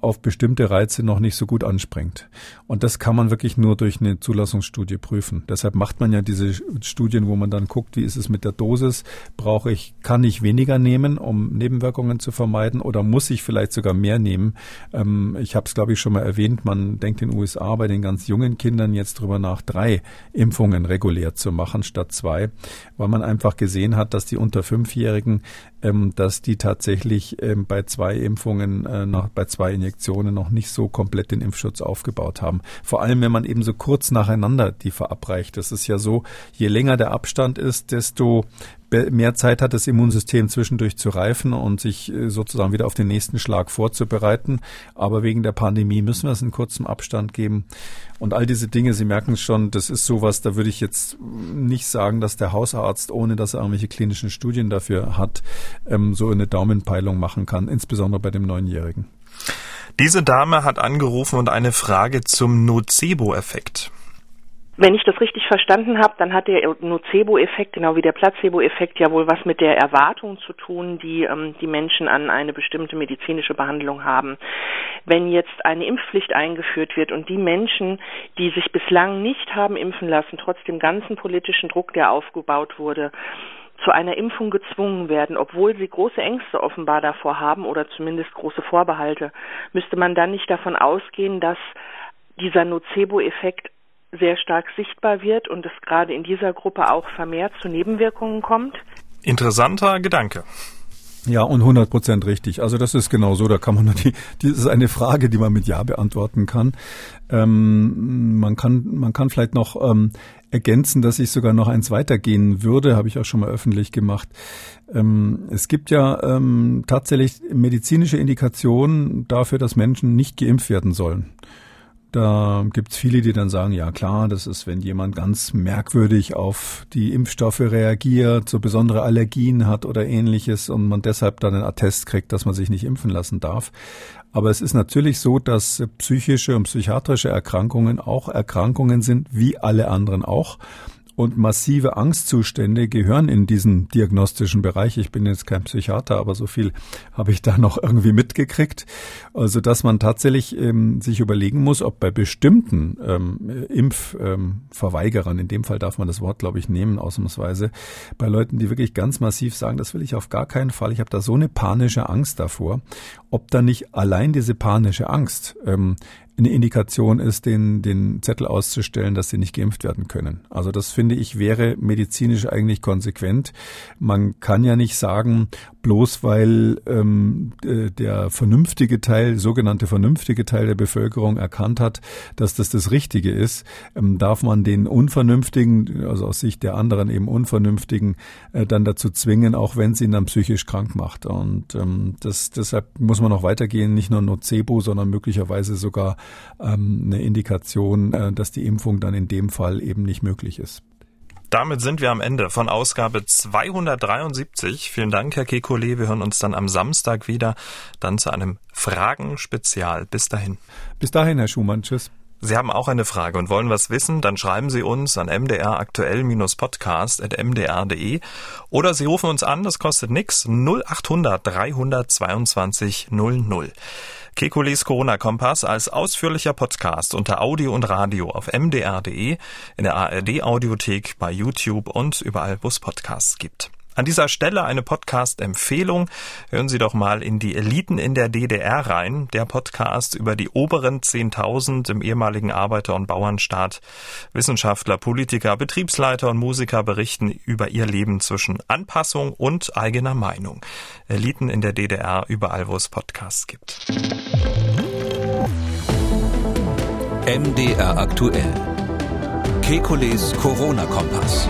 auf bestimmte Reize noch nicht so gut anspringt. Und das kann man wirklich nur durch eine Zulassungsstudie prüfen. Deshalb macht man ja diese Studien, wo man dann guckt, wie ist es mit der Dosis? Brauche ich, kann ich weniger nehmen, um Nebenwirkungen zu vermeiden oder muss ich vielleicht sogar mehr nehmen? Ähm, ich habe es, glaube ich, schon mal erwähnt, man denkt in den USA bei den ganz jungen Kindern jetzt drüber nach drei Impfungen regulär zu machen statt zwei, weil man einfach gesehen hat, dass die unter Fünfjährigen, ähm, dass die tatsächlich ähm, bei zwei Impfungen, äh, nach, bei zwei Injektionen noch nicht so komplett den Impfschutz aufgebaut haben. Vor allem, wenn man eben so kurz nacheinander die verabreicht. Das ist ja so, je länger der Abstand ist, desto mehr Zeit hat das Immunsystem zwischendurch zu reifen und sich äh, sozusagen wieder auf den nächsten Schlag vorzubereiten. Aber wegen der Pandemie müssen wir es in kurzem Abstand geben. Und all diese Dinge, Sie merken schon, das ist sowas, da würde ich jetzt nicht sagen, dass der Hausarzt, ohne dass er irgendwelche klinischen Studien dafür hat, ähm, so eine Daumenpeilung machen kann, insbesondere bei dem Neunjährigen. Diese Dame hat angerufen und eine Frage zum Nocebo-Effekt. Wenn ich das richtig verstanden habe, dann hat der Nocebo-Effekt, genau wie der Placebo-Effekt, ja wohl was mit der Erwartung zu tun, die ähm, die Menschen an eine bestimmte medizinische Behandlung haben. Wenn jetzt eine Impfpflicht eingeführt wird und die Menschen, die sich bislang nicht haben impfen lassen, trotz dem ganzen politischen Druck, der aufgebaut wurde, zu einer Impfung gezwungen werden, obwohl sie große Ängste offenbar davor haben oder zumindest große Vorbehalte, müsste man dann nicht davon ausgehen, dass dieser Nocebo-Effekt sehr stark sichtbar wird und es gerade in dieser Gruppe auch vermehrt zu Nebenwirkungen kommt? Interessanter Gedanke. Ja, und 100 Prozent richtig. Also das ist genau so. Da kann man nur die, die ist eine Frage, die man mit Ja beantworten kann. Ähm, man kann, man kann vielleicht noch ähm, ergänzen, dass ich sogar noch eins weitergehen würde, habe ich auch schon mal öffentlich gemacht. Ähm, es gibt ja ähm, tatsächlich medizinische Indikationen dafür, dass Menschen nicht geimpft werden sollen. Da gibt's viele, die dann sagen, ja klar, das ist, wenn jemand ganz merkwürdig auf die Impfstoffe reagiert, so besondere Allergien hat oder ähnliches und man deshalb dann einen Attest kriegt, dass man sich nicht impfen lassen darf. Aber es ist natürlich so, dass psychische und psychiatrische Erkrankungen auch Erkrankungen sind, wie alle anderen auch und massive Angstzustände gehören in diesen diagnostischen Bereich. Ich bin jetzt kein Psychiater, aber so viel habe ich da noch irgendwie mitgekriegt. Also, dass man tatsächlich ähm, sich überlegen muss, ob bei bestimmten ähm, Impfverweigerern, ähm, in dem Fall darf man das Wort, glaube ich, nehmen, ausnahmsweise, bei Leuten, die wirklich ganz massiv sagen, das will ich auf gar keinen Fall, ich habe da so eine panische Angst davor, ob da nicht allein diese panische Angst ähm, eine Indikation ist, den, den Zettel auszustellen, dass sie nicht geimpft werden können. Also das finde ich wäre medizinisch eigentlich konsequent. Man kann ja nicht sagen, bloß weil ähm, der vernünftige Teil, sogenannte vernünftige Teil der Bevölkerung erkannt hat, dass das das Richtige ist, ähm, darf man den Unvernünftigen, also aus Sicht der anderen eben Unvernünftigen, äh, dann dazu zwingen, auch wenn sie ihn dann psychisch krank macht. Und ähm, das, deshalb muss man noch weitergehen, nicht nur Nocebo, sondern möglicherweise sogar ähm, eine Indikation, äh, dass die Impfung dann in dem Fall eben nicht möglich ist. Damit sind wir am Ende von Ausgabe 273. Vielen Dank, Herr Kekulé. Wir hören uns dann am Samstag wieder, dann zu einem Fragen-Spezial. Bis dahin. Bis dahin, Herr Schumann. Tschüss. Sie haben auch eine Frage und wollen was wissen, dann schreiben Sie uns an mdraktuell-podcast.mdr.de oder Sie rufen uns an, das kostet nix, 0800 322 00. Kekules Corona-Kompass als ausführlicher Podcast unter Audio und Radio auf mdr.de, in der ARD-Audiothek, bei YouTube und überall, wo es Podcasts gibt. An dieser Stelle eine Podcast-Empfehlung. Hören Sie doch mal in die Eliten in der DDR rein. Der Podcast über die oberen 10.000 im ehemaligen Arbeiter- und Bauernstaat. Wissenschaftler, Politiker, Betriebsleiter und Musiker berichten über ihr Leben zwischen Anpassung und eigener Meinung. Eliten in der DDR, überall wo es Podcasts gibt. MDR aktuell. Kekules Corona-Kompass.